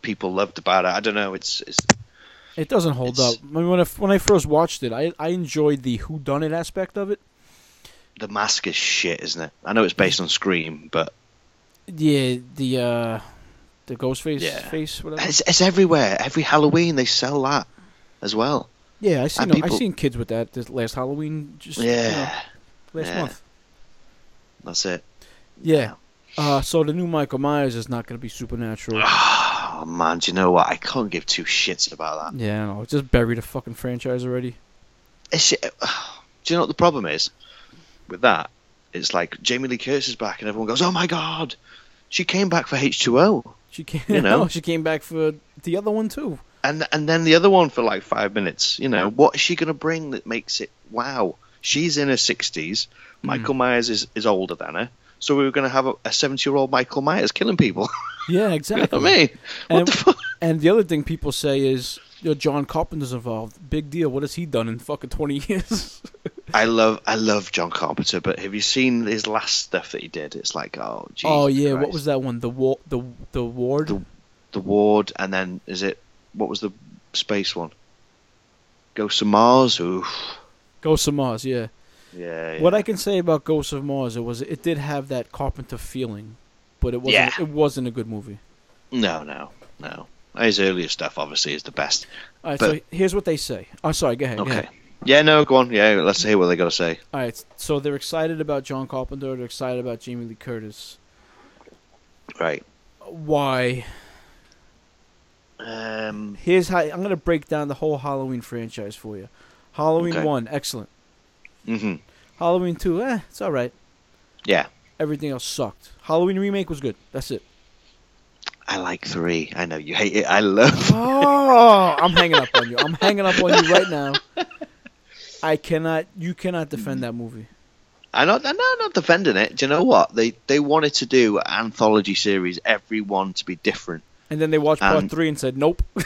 people loved about it. I don't know. It's, it's It doesn't hold It's- up. I mean, when I, when I first watched it, I I enjoyed the who done it aspect of it. The mask is shit, isn't it? I know it's based on Scream, but Yeah, the uh the ghost face Yeah. face whatever. it's, it's everywhere. Every Halloween they sell that as well. Yeah, I seen and I seen kids with that this last Halloween just you know, Yeah, last yeah. month. that's it. Yeah. Uh so the new Michael Myers is not going to be supernatural. Oh man, do you know what? I can't give two shits about that. yeah, I know. Just buried a fucking franchise already. It's, [sighs] do you know what the problem is with that? It's like Jamie Lee Curtis is back, and everyone goes, "Oh my god, she came back for H two O," She came You know? [laughs] she came back for the other one too. and and then the other one for like five minutes. You know, what is she going to bring that makes it wow? She's in her sixties. Hmm. Michael Myers is, is older than her, so we were going to have a seventy year old Michael Myers killing people. [laughs] Yeah, you know exactly. I mean? What And- the fuck? And the other thing people say is, you know, John Carpenter's involved. Big deal. What has he done in fucking 20 years? [laughs] I love I love John Carpenter, but have you seen his last stuff that he did? It's like oh Jesus oh yeah, what was that one? The war, the the ward. The- the Ward, and then is it what was the space one? Ghosts of Mars. Oof. Ghosts of Mars. Yeah. Yeah, yeah. What I can say about Ghosts of Mars, it was it did have that Carpenter feeling, but it wasn't Yeah. it wasn't a good movie. No, no, no. His earlier stuff obviously is the best. All right, But- so here's what they say. Oh, sorry. Go ahead. Go Okay. ahead. Yeah, no, go on. Yeah, let's hear what they got to say. All right. So they're excited about John Carpenter. They're excited about Jamie Lee Curtis. Right. Why? Um. Here's how I'm gonna break down the whole Halloween franchise for you. Halloween Okay. one, excellent. hmm Halloween two, eh, it's all right. Yeah, Everything else sucked. Halloween remake was good. That's it. I like three. I know you hate it. I love. Oh, I'm hanging up on you. I'm hanging up on you right now. [laughs] I cannot. You cannot defend that movie. I'm not, I'm not defending it. Do you know what? They they wanted to do an anthology series, every one to be different. And then they watched part three and said, "Nope." [laughs]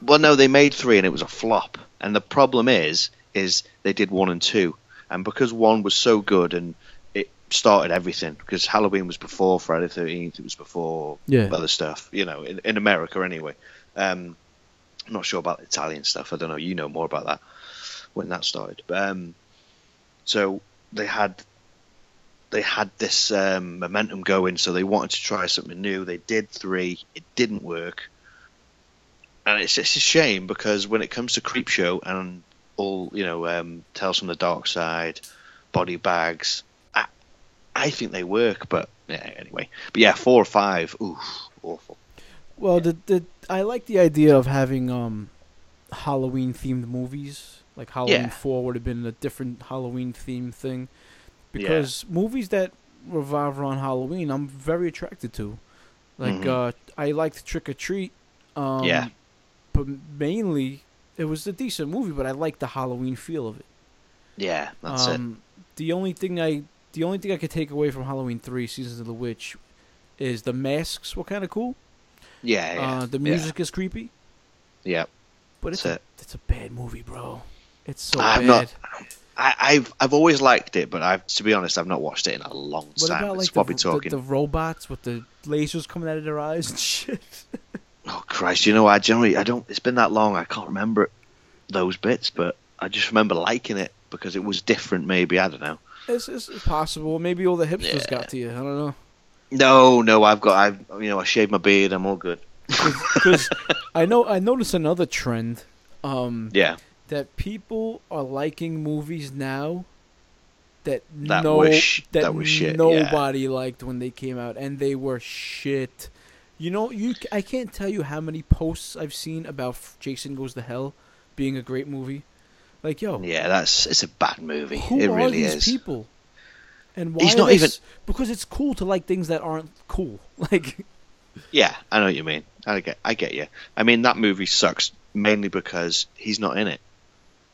Well, no, they made three and it was a flop. And the problem is, is they did one and two, and because one was so good and it started everything. Because Halloween was before Friday the Thirteenth, it was before Yeah. other stuff. You know, in, in America anyway. Um, I'm not sure about Italian stuff. I don't know. You know more about that when that started. But, um, so they had they had this um, momentum going, so they wanted to try something new. They did three. It didn't work and it's it's a shame because when it comes to Creepshow and all you know, um, Tales from the Dark Side, Body Bags, I, I think they work. But yeah, anyway, but yeah, four or five, oof, awful. Well, the the I like the idea of having um Halloween themed movies. Like Halloween Yeah. Four would have been a different Halloween themed thing, because movies that revolve around Halloween, I'm very attracted to. Like Mhm. uh, I liked Trick or Treat. Um, Yeah. But mainly, it was a decent movie, but I liked the Halloween feel of it. Yeah, that's it. um, The only thing I the only thing I could take away from Halloween Three: Seasons of the Witch is the masks were kind of cool. Yeah, yeah, Uh, the yeah, music is creepy, Yeah, but it's That's a, it's a bad movie, bro. It's so I'm bad. not- I, I've I've always liked it, but I've to be honest, I've not watched it in a long what time. about like the, talking. the, the robots with the lasers coming out of their eyes and [laughs] shit? Oh Christ! You know, I generally I don't. It's been that long. I can't remember those bits, but I just remember liking it because it was different. Maybe I don't know. It's, it's, it's possible. Maybe all the hipsters Yeah. got to you. I don't know. No, no, I've got. I've you know I shaved my beard. I'm all good. [laughs] Because I know I noticed another trend. Um, Yeah, that people are liking movies now that, That no sh- that, that shit, yeah. nobody liked when they came out, and they were shit. You know, you I can't tell you how many posts I've seen about Jason Goes to Hell being a great movie. Like, yo, yeah. That's it's a bad movie. who it are really these is. people? And why He's not even- because it's cool to like things that aren't cool. [laughs] Like, Yeah, I know what you mean. I get. I get you. I mean that movie sucks mainly because he's not in it.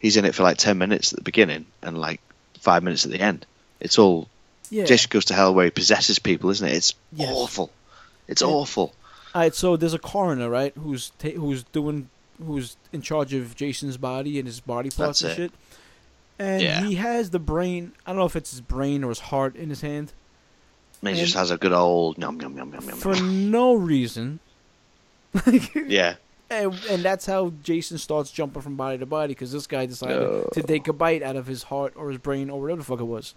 He's in it for like ten minutes at the beginning and like five minutes at the end. It's all yeah. Jason goes to hell where he possesses people, isn't it? It's Yes. awful. It's Yeah. awful. All right, so there's a coroner, right, who's ta- who's doing who's in charge of Jason's body and his body parts and it. shit. And Yeah. he has the brain. I don't know if it's his brain or his heart in his hand And he just has a good old nom nom nom nom nom. for no reason. [laughs] Yeah. And, and that's how Jason starts jumping from body to body because this guy decided No. to take a bite out of his heart or his brain or whatever the fuck it was.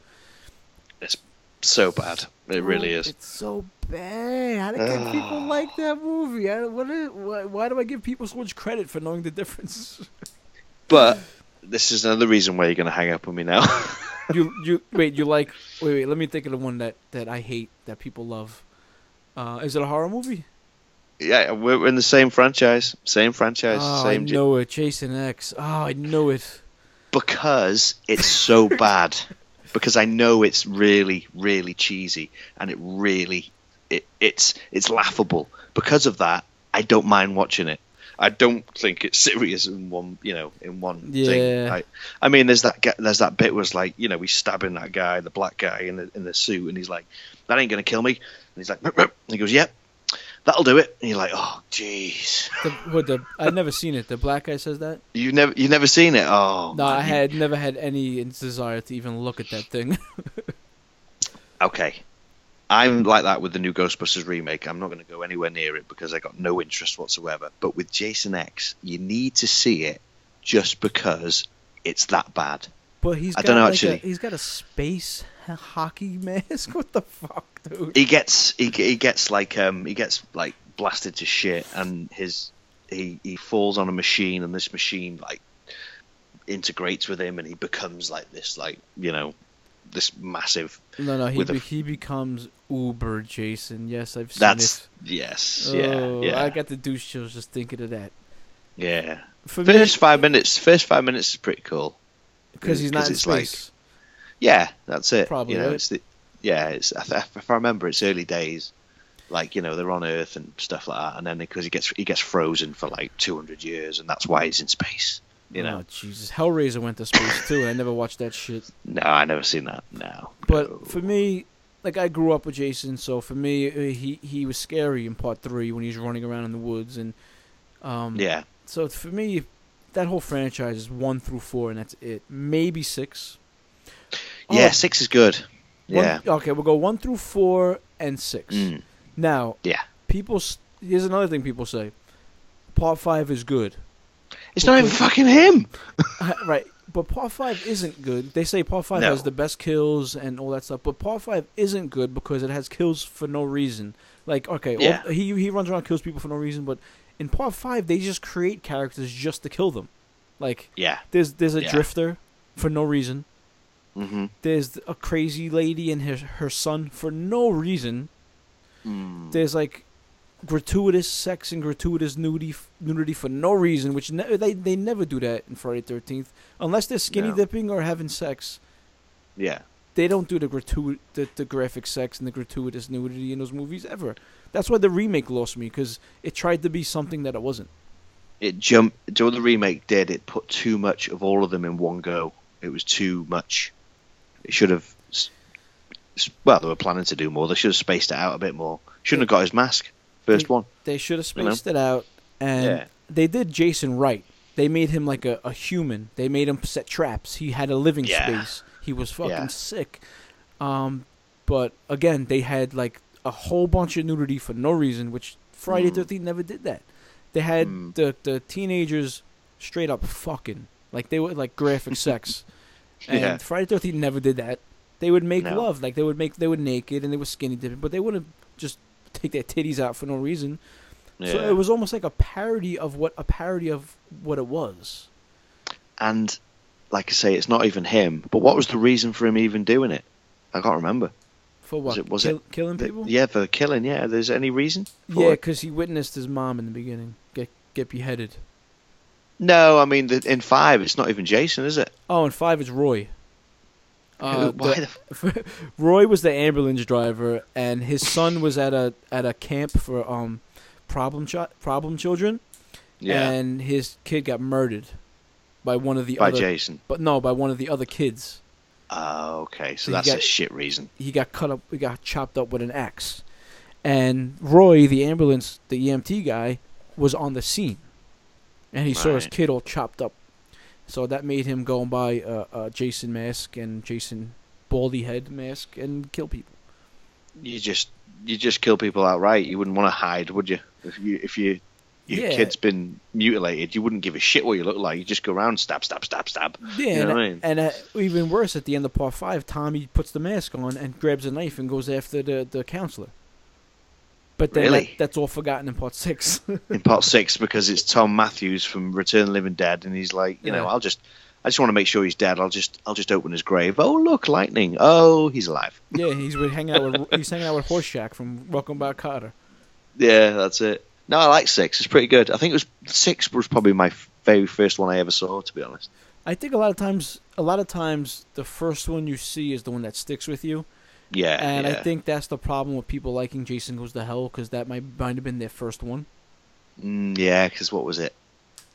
It's so bad. It really Oh, is. It's so bad. How do people [sighs] like that movie? I, what is, why, why do I give people so much credit for knowing the difference? [laughs] But this is another reason why you're going to hang up on me now. [laughs] you you wait you like wait wait let me think of the one that that I hate that people love. Uh, is it a horror movie? Yeah, we're in the same franchise. Same franchise. oh, same. I know it, Jason X. Oh, I know it. because it's so [laughs] bad. Because I know it's really, really cheesy, and it really, it, it's it's laughable. Because of that, I don't mind watching it. I don't think it's serious in one, you know, in one Yeah. thing. I, I mean, there's that there's that bit was like, you know, he's stabbing that guy, the black guy in the in the suit, and he's like, "That ain't gonna kill me." And he's like, "Rup, rup." and he goes, "Yep, that'll do it." And you're like, "Oh, jeez, The, what the? I've never seen it. The black guy says that. you never you never seen it?" Oh, No, man, I had never had any desire to even look at that thing. [laughs] okay. I'm like that with the new Ghostbusters remake. I'm not going to go anywhere near it because I got no interest whatsoever. But with Jason X, you need to see it just because it's that bad. But he's I got don't know, like actually. A, he's got a space hockey [laughs] mask. What the fuck, dude? He gets he, he gets like um he gets like blasted to shit and his he he falls on a machine and this machine like integrates with him and he becomes like this like you know this massive No, no, he a be, f- he becomes Uber Jason. Yes, I've seen that's it. yes Oh, yeah yeah I got the douche chills just thinking of that. yeah For me, first five minutes first five minutes is pretty cool because he's not in it's like- space. Yeah, that's it. Probably, you know, right? it's the yeah. It's [laughs] if I remember, it's early days, like you know they're on Earth and stuff like that, and then because he gets he gets frozen for like two hundred years, and that's why he's in space. You know, Oh, Jesus. Hellraiser went to space too. and I never watched that shit. [laughs] no, I never seen that. No, But for me, like I grew up with Jason, so for me, uh, he he was scary in part three when he was running around in the woods, and um, yeah, So for me, that whole franchise is one through four, and that's it. Maybe six. yeah, Oh, six is good. one- Yeah, okay, we'll go one through four and six. Mm. Now, Yeah. People. Here's another thing people say. Part five is good. it's not even fucking him. [laughs] Right. But part five isn't good. They say part five No. has the best kills and all that stuff, but part five isn't good because it has kills for no reason. Like, okay, all- he he runs around kills people for no reason, but in part five they just create characters just to kill them. Like, Yeah. there's there's a Yeah. drifter for no reason. Mm-hmm. There's a crazy lady and her her son for no reason. Mm. There's like gratuitous sex and gratuitous nudity nudity for no reason, which ne- they they never do that in Friday Thirteenth unless they're skinny No. dipping or having sex. Yeah. They don't do the gratuit the, the graphic sex and the gratuitous nudity in those movies ever. That's why the remake lost me because it tried to be something that it wasn't. It jumped. Do the remake did? It put too much of all of them in one go. It was too much. It should have. Well, they were planning to do more. They should have spaced it out a bit more. Shouldn't have got his mask. First one. They should have You know? spaced it out, and Yeah. they did Jason right. They made him like a, a human. They made him set traps. He had a living Yeah. space. He was fucking Yeah. sick. Um, but again, they had like a whole bunch of nudity for no reason, which Friday Mm. Thirteenth never did that. They had Mm. the the teenagers straight up fucking like they were like graphic [laughs] sex, and Yeah. Friday Thirteenth never did that. They would make No. love, like they would make they were naked and they were skinny dipping, but they wouldn't just take their titties out for no reason. Yeah. So it was almost like a parody of what a parody of what it was. and like I say, it's not even him. But what was the reason for him even doing it? I can't remember. For what? Was it- was Kill, it- killing The- people? yeah, for the killing. Yeah. There's any reason? For Yeah, because he witnessed his mom in the beginning get get beheaded. No, I mean the, in five, it's not even Jason, is it? Oh, in five is Roy. Uh, Who- the- the? f- [laughs] Roy was the ambulance driver, and his son was at a at a camp for um problem chi- problem children, Yeah. and his kid got murdered by one of the by other. Jason. But no, by one of the other kids. Oh, okay. So So that's got- a shit reason. He got cut up. He got chopped up with an axe, and Roy, the ambulance, the EMT guy, was on the scene, and he saw his kid all chopped up. So that made him go and buy a, a Jason mask and Jason baldy head mask and kill people. You just you just kill people outright. You wouldn't want to hide, would you? If you if you your Yeah. kid's been mutilated, you wouldn't give a shit what you look like. You just go around stab stab stab stab. Yeah, You know and, I mean? and uh, even worse, at the end of part five, Tommy puts the mask on and grabs a knife and goes after the, the counselor. But then Really? that, that's all forgotten in part six. [laughs] in part six because it's Thom Mathews from Return of the Living Dead, and he's like, you know, I'll just, I just want to make sure he's dead. I'll just, I'll just open his grave. Oh look, lightning. Oh, he's alive. yeah, he's with hanging out with he's hanging out with Horshack from Welcome Back, Kotter. Yeah, that's it. No, I like six. It's pretty good. I think it was six was probably my very first one I ever saw, to be honest. I think a lot of times, a lot of times, the first one you see is the one that sticks with you, Yeah, and yeah. I think that's the problem with people liking Jason Goes to Hell because that might might have been their first one. Mm, yeah, because what was it?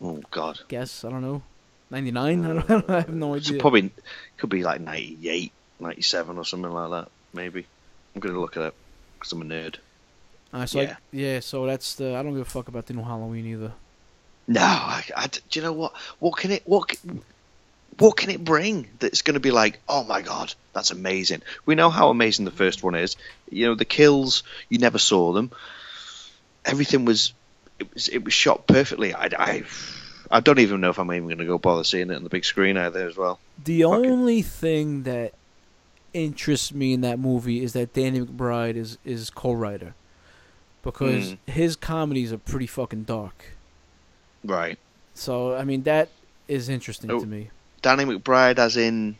Oh God, Guess I don't know, ninety nine. [laughs] I, don't, I have no so idea. probably could be like 98, 97 or something like that. Maybe. I'm gonna look it up because I'm a nerd. Uh, so I- yeah. yeah, so that's the. I don't give a fuck about the new Halloween either. No, I, I- do you know what? What can it? What? What can it bring that's going to be like? Oh my god, that's amazing. We know how amazing the first one is. You know the kills. You never saw them. Everything was. It was. It was shot perfectly. I. I, I don't even know if I'm even going to go bother seeing it on the big screen either as well. The Fuck it. only thing that interests me in that movie is that Danny McBride is is co-writer because Mm. his comedies are pretty fucking dark. Right. So I mean that is interesting Oh. to me. Danny McBride, as in.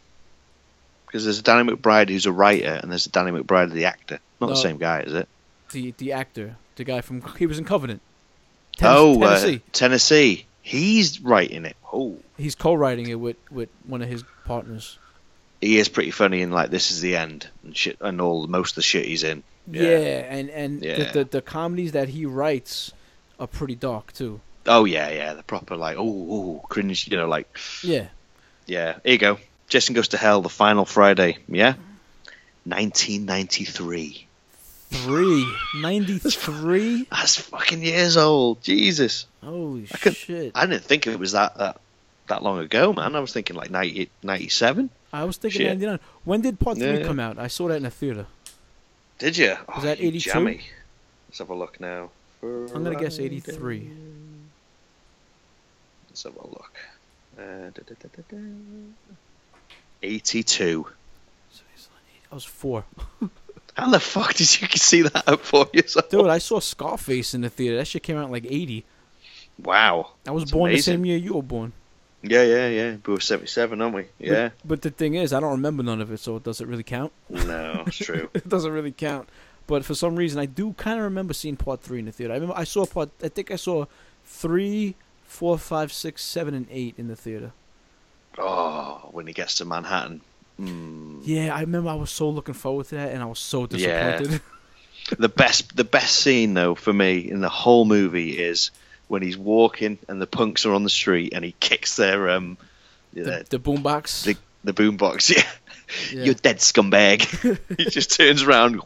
Because there's a Danny McBride who's a writer, and there's a Danny McBride the actor. Not No. the same guy, is it? The the actor, the guy from he was in Covenant. Ten- oh, Tennessee. Uh, Tennessee. He's writing it. Oh. He's co-writing it with with one of his partners. he is pretty funny in like this is the end and shit and all most of the shit he's in. Yeah, and and Yeah. The, the the comedies that he writes are pretty dark too. Oh yeah, yeah, the proper like oh, oh cringe, you know, like Yeah. yeah. Here you go. Jason Goes to Hell, the final Friday. Yeah, 1993. Three. 93? [laughs] That's fucking years old. Jesus, Holy I could- shit. I didn't think it was that that that long ago, man. I was thinking like 90, 97. I was thinking Shit. 99. When did part Yeah, 3 yeah. come out? I saw that in the theater. Did you? Oh, that you 82? Jammy. Let's have a look now. I'm going to guess 83. Let's have a look. Uh, da, da, da, da, da. 82. I was four. [laughs] How the fuck did you see that at four years old? Dude, I saw Scarface in the theater. That shit came out in like 80. Wow. I was That's born the same year you were born. Yeah, yeah, yeah. We were 77, aren't we? Yeah. But, but the thing is, I don't remember none of it, so does it really count? No, it's [laughs] true. it doesn't really count. But for some reason, I do kind of remember seeing part three in the theater. I remember I saw part. I think I saw three, four, five, six, seven, and eight in the theater. oh, when he gets to Manhattan. Mm. Yeah, I remember I was so looking forward to that, and I was so disappointed. Yeah. disappointed. The best, the best scene though for me in the whole movie is when he's walking and the punks are on the street and he kicks their um, the, the, the boombox. the, the boombox. [laughs] Yeah. Yeah. You're dead scumbag. [laughs] he just turns around,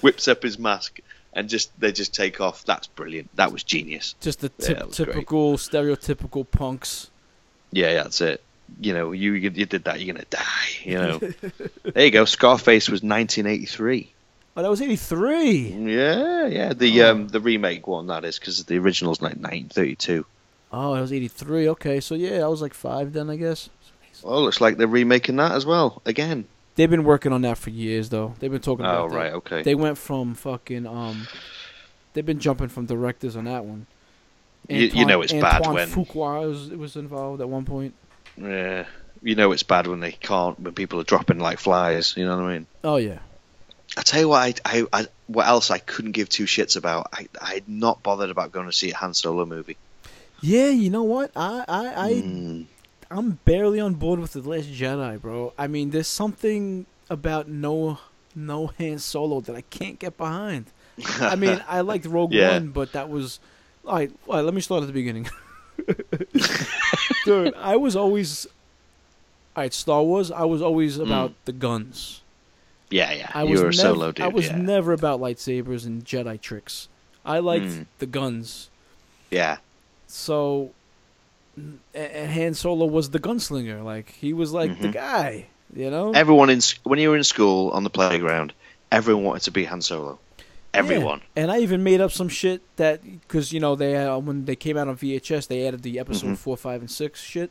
whips up his mask, and just they just take off. That's brilliant. That was genius. Just the Yeah, was great. typical, stereotypical punks. Yeah, that's it. You know, you you did that, you're gonna die. You know. [laughs] there you go. Scarface was 1983. Oh, that was eighty three. Yeah, yeah. The Oh. um the remake one that is because the original's like 1932. Oh, it was eighty three. Okay, so yeah, I was like five then, I guess. Oh, looks like they're remaking that as well again. They've been working on that for years, though. They've been talking about Oh that. right, okay. They went from fucking um, they've been jumping from directors on that one. You- you know it's bad Antoine when- Fuqua was, was involved at one point. Yeah, you know it's bad when they can't when people are dropping like flies. You know what I mean? Oh yeah, I tell you what, I, I, I what else I couldn't give two shits about. I I'd not bothered about going to see a Han Solo movie. yeah. You know what? I I, I Mm. I'm barely on board with the Last Jedi, bro. I mean, there's something about no no Han Solo that I can't get behind. I [laughs] mean, I liked Rogue Yeah. One, but that was all right. All right, let me start at the beginning. [laughs] Dude, I was always all right. Star Wars. I was always about the guns. Yeah, yeah. I you was were nev- solo dude. I was yeah. never about lightsabers and Jedi tricks. I liked Mm. the guns. yeah. So, and Han Solo was the gunslinger. Like he was like the Mhm. guy. You know. Everyone in when you were in school on the playground, everyone wanted to be Han Solo. Everyone. Yeah. And I even made up some shit that because you know they uh, when they came out on VHS they added the episode Mhm. four, five, and six shit.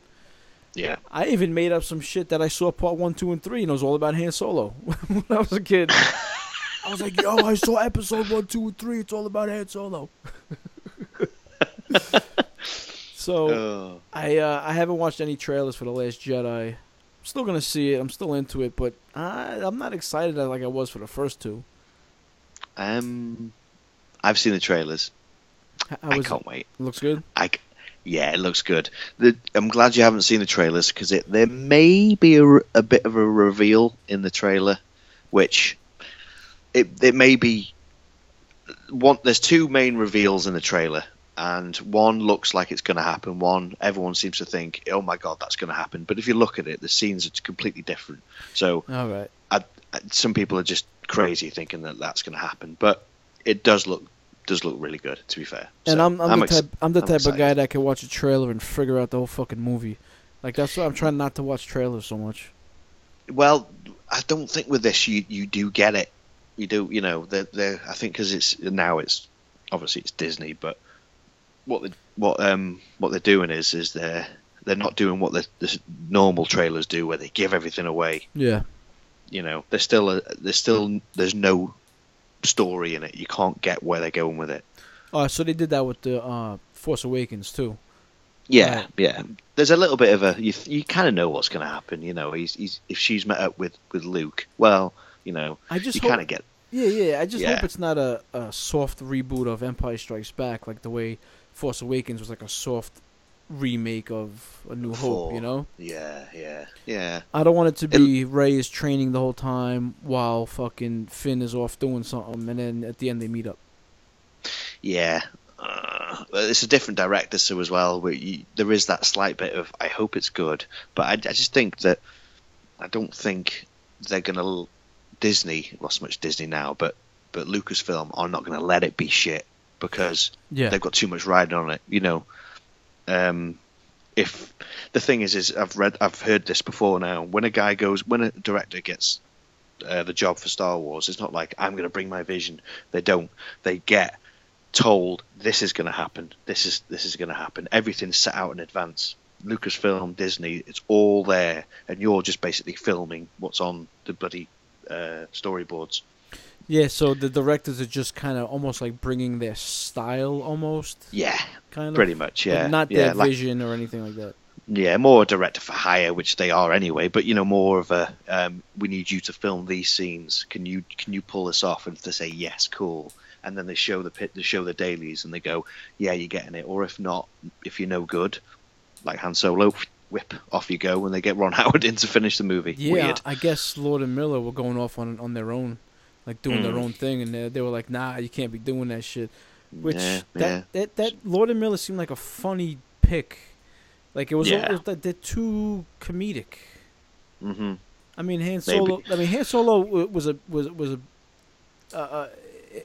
Yeah. I even made up some shit that I saw part one, two, and three, and it was all about Han Solo [laughs] when I was a kid. I was like, "Yo, I saw episode one, two, and three. It's all about Han Solo." [laughs] so Oh. I uh, I haven't watched any trailers for the Last Jedi. I'm still gonna see it. I'm still into it, but I, I'm not excited like I was for the first two. Um, I've seen the trailers. How I was can't wait. Looks good. I, yeah, it looks good. The, I'm glad you haven't seen the trailers because there may be a bit of a reveal in the trailer, which it it may be one. There's two main reveals in the trailer, and one looks like it's going to happen. One everyone seems to think, oh my god, that's going to happen. But if you look at it, the scenes are completely different. So All right. I, I- some people are just crazy thinking that that's going to happen, but it does look does look really good. To be fair, And So I'm, I'm, the ex- type I'm the I'm type of guy that can watch a trailer and figure out the whole fucking movie. Like that's why I'm trying not to watch trailers so much. Well, I don't think with this you you do get it. You do, you know. They they I think because it's now it's obviously it's Disney, but what they, what um what they're doing is is they're they're not doing what the, the normal trailers do, where they give everything away. Yeah. You know, there's still a there's still there's no story in it. You can't get where they're going with it. Oh, so they did that with the uh, Force Awakens too. Yeah, Right. yeah. There's a little bit of a you you kind of know what's going to happen. You know, he's he's if she's met up with with Luke, well, you know, I just kind of get yeah, yeah. I just Yeah. hope it's not a, a soft reboot of Empire Strikes Back, like the way Force Awakens was like a soft remake of A New Hope. Four. You know, yeah, yeah, yeah. I don't want it to be Rey is training the whole time while fucking Finn is off doing something, and then at the end they meet up. Yeah. Uh, it's a different director so as well. Where you, there is that slight bit of I hope it's good, but I, I just think that I don't think they're gonna Disney, not so much Disney now, but but Lucasfilm are not gonna let it be shit because Yeah. they've got too much riding on it. You know, um, if the thing is, is I've read, I've heard this before now. When a guy goes, when a director gets uh, the job for Star Wars, it's not like I'm going to bring my vision. They don't. They get told this is going to happen. This is this is going to happen. Everything's set out in advance. Lucasfilm, Disney, it's all there, and you're just basically filming what's on the bloody uh, storyboards. Yeah, so the directors are just kind of almost like bringing their style, almost Yeah, kind of pretty much. but Yeah, not yeah, their like- vision or anything like that. Yeah, more a director for hire, which they are anyway. But you know, more of a um, we need you to film these scenes. Can you can you pull this off? And they say yes, cool. And then they show the pit, they show the dailies, and they go, yeah, you're getting it. Or if not, if you're no good, like Han Solo, whip off you go, when they get Ron [laughs] Howard in to finish the movie. Yeah, Weird. I guess Lord and Miller were going off on on their own, like doing their Mm. own thing, and they, they were like, "Nah, you can't be doing that shit." Which Yeah, that, yeah. that that Lord and Miller seemed like a funny pick. Like it was, Yeah. they're too comedic. hmm I mean, Han Maybe. Solo. I mean, Han Solo was a was was a. Uh, uh,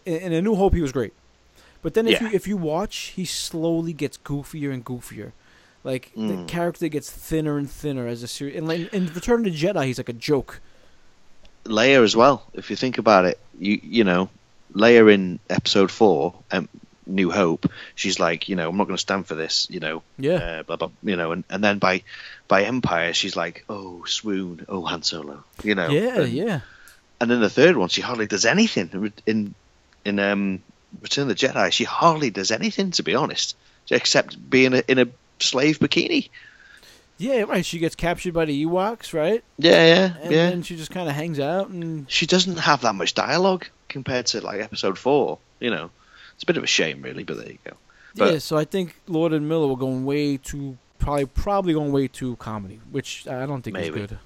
in, A New Hope, he was great, but then if you if you watch, he slowly gets goofier and goofier. Like the Mm. character gets thinner and thinner as a series. And like, in Return of the Jedi, he's like a joke. Leia as well. If you think about it, you you know, Leia in Episode Four, um, New Hope, she's like, you know, I'm not going to stand for this, you know, Yeah. uh, blah, blah, you know, and, and then by by Empire, she's like, oh, swoon, oh, Han Solo, you know. yeah, and, yeah. And then the third one, she hardly does anything. In in um, Return of the Jedi, she hardly does anything, to be honest, except being a, in a slave bikini. Yeah, right. She gets captured by the Ewoks, right? Yeah, yeah, And yeah. And she just kind of hangs out and She doesn't have that much dialogue compared to like Episode Four. You know, it's a bit of a shame, really, but there you go. But- yeah. So I think Lord and Miller were going way too probably probably going way too comedy, which I don't think Maybe. is good.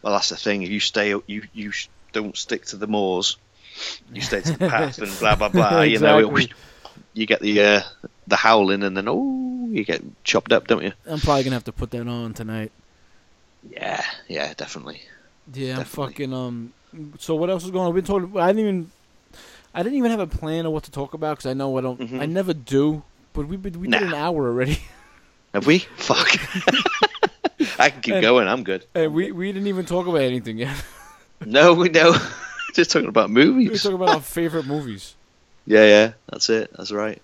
Well, that's the thing. If you stay, you you don't stick to the moors. You stay to the path and blah blah blah. You know, it, [laughs] you get the uh, the howling, and then oh, you get chopped up, don't you? I'm probably gonna have to put that on tonight. Yeah, yeah, definitely. Yeah, I'm fucking um. So what else is going on? We've been talking. I didn't even. I didn't even have a plan of what to talk about because I know I don't. Mhm. I never do. But we we did Nah. an hour already, [laughs] Have we? Fuck. [laughs] I can keep And- going. I'm good. and we we didn't even talk about anything yet. [laughs] No, we know. Just talking about movies. we were talking about our favorite movies. Yeah, yeah. That's it. That's right.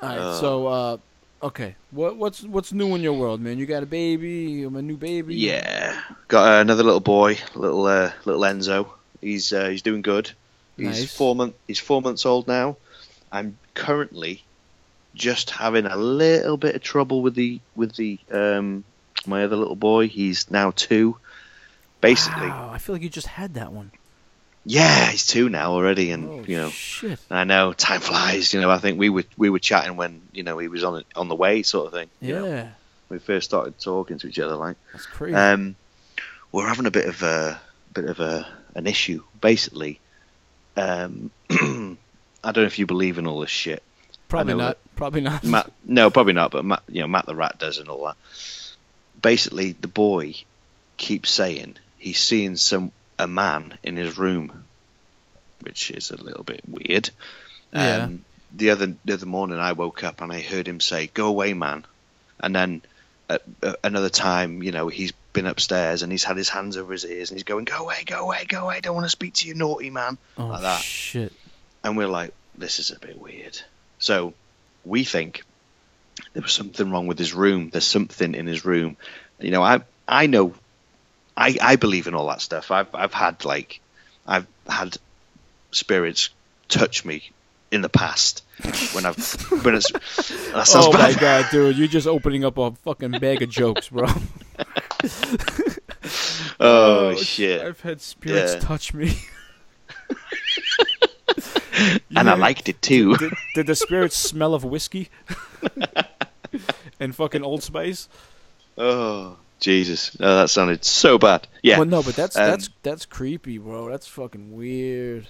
All right, Uh. so uh, okay, what what's what's new in your world, man? You got a baby, I'm a new baby. Yeah, got uh, another little boy, little uh, little Enzo. He's uh, he's doing good. He's Nice. four month. He's four months old now. I'm currently just having a little bit of trouble with the with the um my other little boy. He's now two. Basically, Wow, I feel like you just had that one. Yeah, he's two now already, and oh you know. shit. I know time flies. You know, I think we were we were chatting when you know he was on on the way, sort of thing. you Yeah, know. we first started talking to each other, like. that's crazy. Um, we're having a bit of a bit of a an issue. Basically, um, [clears throat] I don't know if you believe in all this shit. Probably know not. Probably not. Matt, no, probably not. But Matt, you know, Matt the Rat does and all that. Basically, the boy keeps saying he's seeing some a man in his room, which is a little bit weird. Yeah. Um, the other the other morning, I woke up and I heard him say, "Go away, man," and then at, at another time, you know, he's been upstairs and he's had his hands over his ears and he's going, "Go away, go away, go away! Don't want to speak to you, naughty man." oh like that. shit. And we're like, "This is a bit weird." So we think there was something wrong with his room. There's something in his room. You know, I I know, I I believe in all that stuff. I've I've had like, I've had spirits touch me in the past when I've when it's Oh bad. my god, dude, you're just opening up a fucking bag of jokes, bro. [laughs] Oh, sh- shit! I've had spirits Yeah. touch me. [laughs] and I liked it too. Did, did the spirits smell of whiskey? [laughs] and fucking Old Spice? Oh Jesus! No, that sounded so bad. Yeah. Well, no, but that's Um, that's that's creepy, bro. That's fucking weird.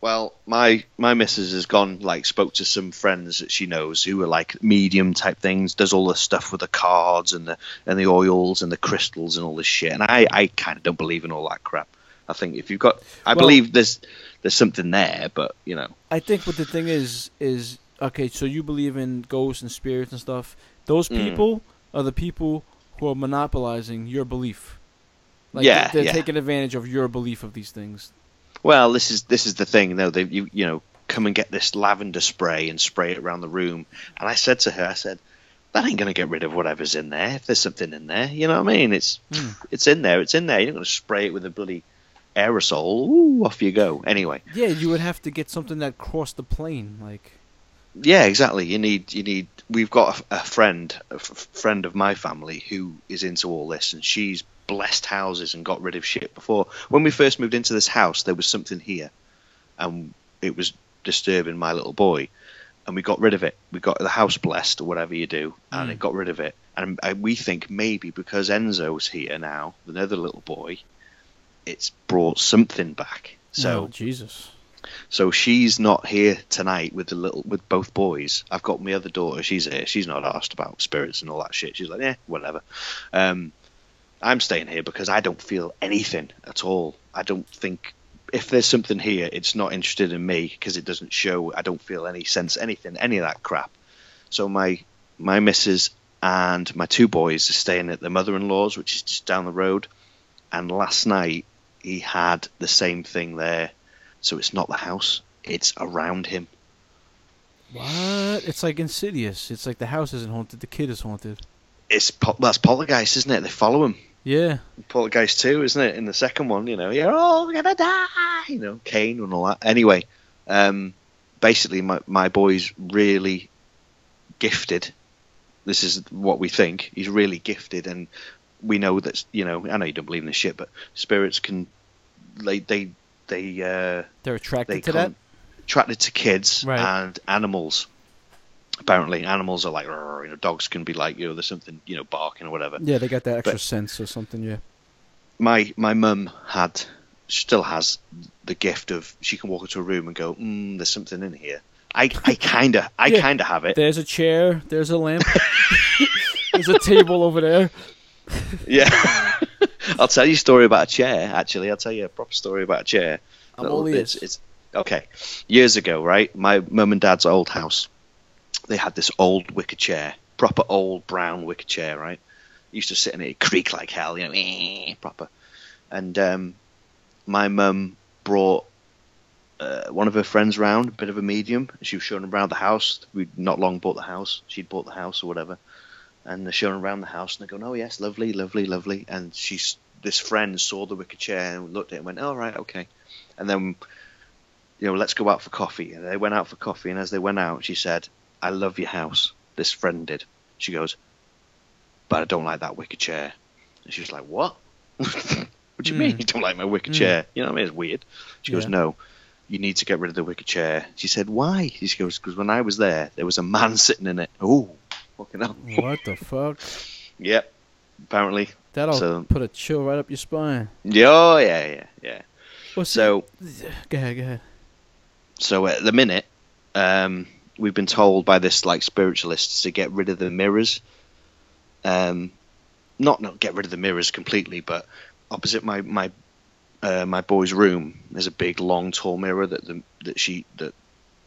Well, my my missus has gone like spoke to some friends that she knows who are like medium type things. Does all the stuff with the cards and the and the oils and the crystals and all this shit. And I I kind of don't believe in all that crap. I think if you've got, I Well- believe there's there's something there, but you know, I think what the thing is is okay. So you believe in ghosts and spirits and stuff. Those Mm. people are the people who are monopolizing your belief. Like Yeah, they're yeah. taking advantage of your belief of these things. Well, this is this is the thing. though. they you you know come and get this lavender spray and spray it around the room. And I said to her, I said, that ain't going to get rid of whatever's in there. If there's something in there, you know what I mean? It's Hmm. it's in there. It's in there. You're not going to spray it with a bloody aerosol. Ooh, off you go. Anyway, Yeah, you would have to get something that crossed the plane, like. Yeah, exactly. You need you need. We've got a, a friend, a f- friend of my family who is into all this, and she's blessed houses and got rid of shit before. When we first moved into this house, there was something here, and it was disturbing my little boy, and we got rid of it. We got the house blessed or whatever you do, and Mm. it got rid of it. And we think maybe because Enzo's here now, another little boy, it's brought something back. So oh, Jesus. So she's not here tonight with the little with both boys. I've got my other daughter. She's here. She's not asked about spirits and all that shit. She's like, yeah, whatever. Um, I'm staying here because I don't feel anything at all. I don't think if there's something here, it's not interested in me because it doesn't show. I don't feel any sense, anything, any of that crap. So my my missus and my two boys are staying at the mother-in-law's, which is just down the road. And last night he had the same thing there. So it's not the house; it's around him. What? It's like Insidious. It's like the house isn't haunted, the kid is haunted. It's po- that's Poltergeist, isn't it? They follow him. Yeah. Poltergeist 2, isn't it? In the second one, you know, you're all gonna die, you know, Kane and all that. Anyway, um, basically, my, my boy's really gifted. This is what we think. He's really gifted, and we know that, you know, I know you don't believe in this shit, but spirits can, they, they, they, uh, They're attracted they to that? attracted to kids Right. and animals. Apparently, animals are like, you know, dogs can be like, you know, there's something, you know, barking or whatever. Yeah, they got that extra But- sense or something, yeah. my my mum had still has the gift of she can walk into a room and go, mm, "There's something in here." I I [laughs] kind of I Yeah. kind of have it. There's a chair, there's a lamp, [laughs] there's a table over there. Yeah. [laughs] [laughs] I'll tell you a story about a chair. Actually, I'll tell you a proper story about a chair. I'm all it's, ears. it's okay. Years ago, right? My mum and dad's old house. They had this old wicker chair, proper old brown wicker chair, right? Used to sit in it, creak like hell, you know, eh, proper. And um, my mum brought uh, one of her friends round, a bit of a medium. She was showing them around the house. We'd not long bought the house. She'd bought the house or whatever. And they're showing around the house, and they're going, "Oh yes, lovely, lovely, lovely." And she's this friend saw the wicker chair and looked at it and went, "All right, okay." And then, you know, let's go out for coffee. And they went out for coffee, and as they went out, she said, "I love your house." This friend did. She goes, "But I don't like that wicker chair." And she was like, "What? [laughs] what do you Hmm. mean you don't like my wicker Hmm. chair? You know what I mean? It's weird." She goes, "No." You need to get rid of the wicker chair. She said, "Why?" She goes, "Because when I was there, there was a man [laughs] sitting in it." Oh, fucking hell! What the fuck? [laughs] Yep. Apparently. That'll So- put a chill right up your spine. Yeah, Oh, yeah, yeah, yeah. Well, So, see- [sighs] go ahead, go ahead. so at the minute, um, we've been told by this like spiritualists to get rid of the mirrors. Um, not not get rid of the mirrors completely, but opposite my my uh, my boy's room, there's a big, long, tall mirror that the that she that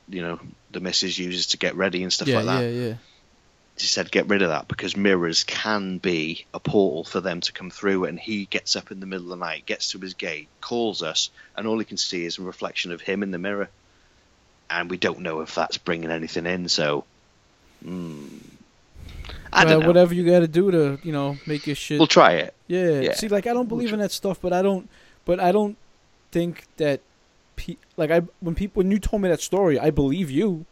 you know the missus uses to get ready and stuff yeah, like that. Yeah, yeah, yeah. She said get rid of that because mirrors can be a portal for them to come through. And he gets up in the middle of the night, gets to his gate, calls us, and all he can see is a reflection of him in the mirror. And we don't know if that's bringing anything in. So, mm, I well, don't know. whatever you got to do to, you know, make your shit. We'll try it. yeah. yeah. See, like I don't believe in that stuff, but I don't. But I don't think that. Pe- like I when people when you told me that story, I believe you.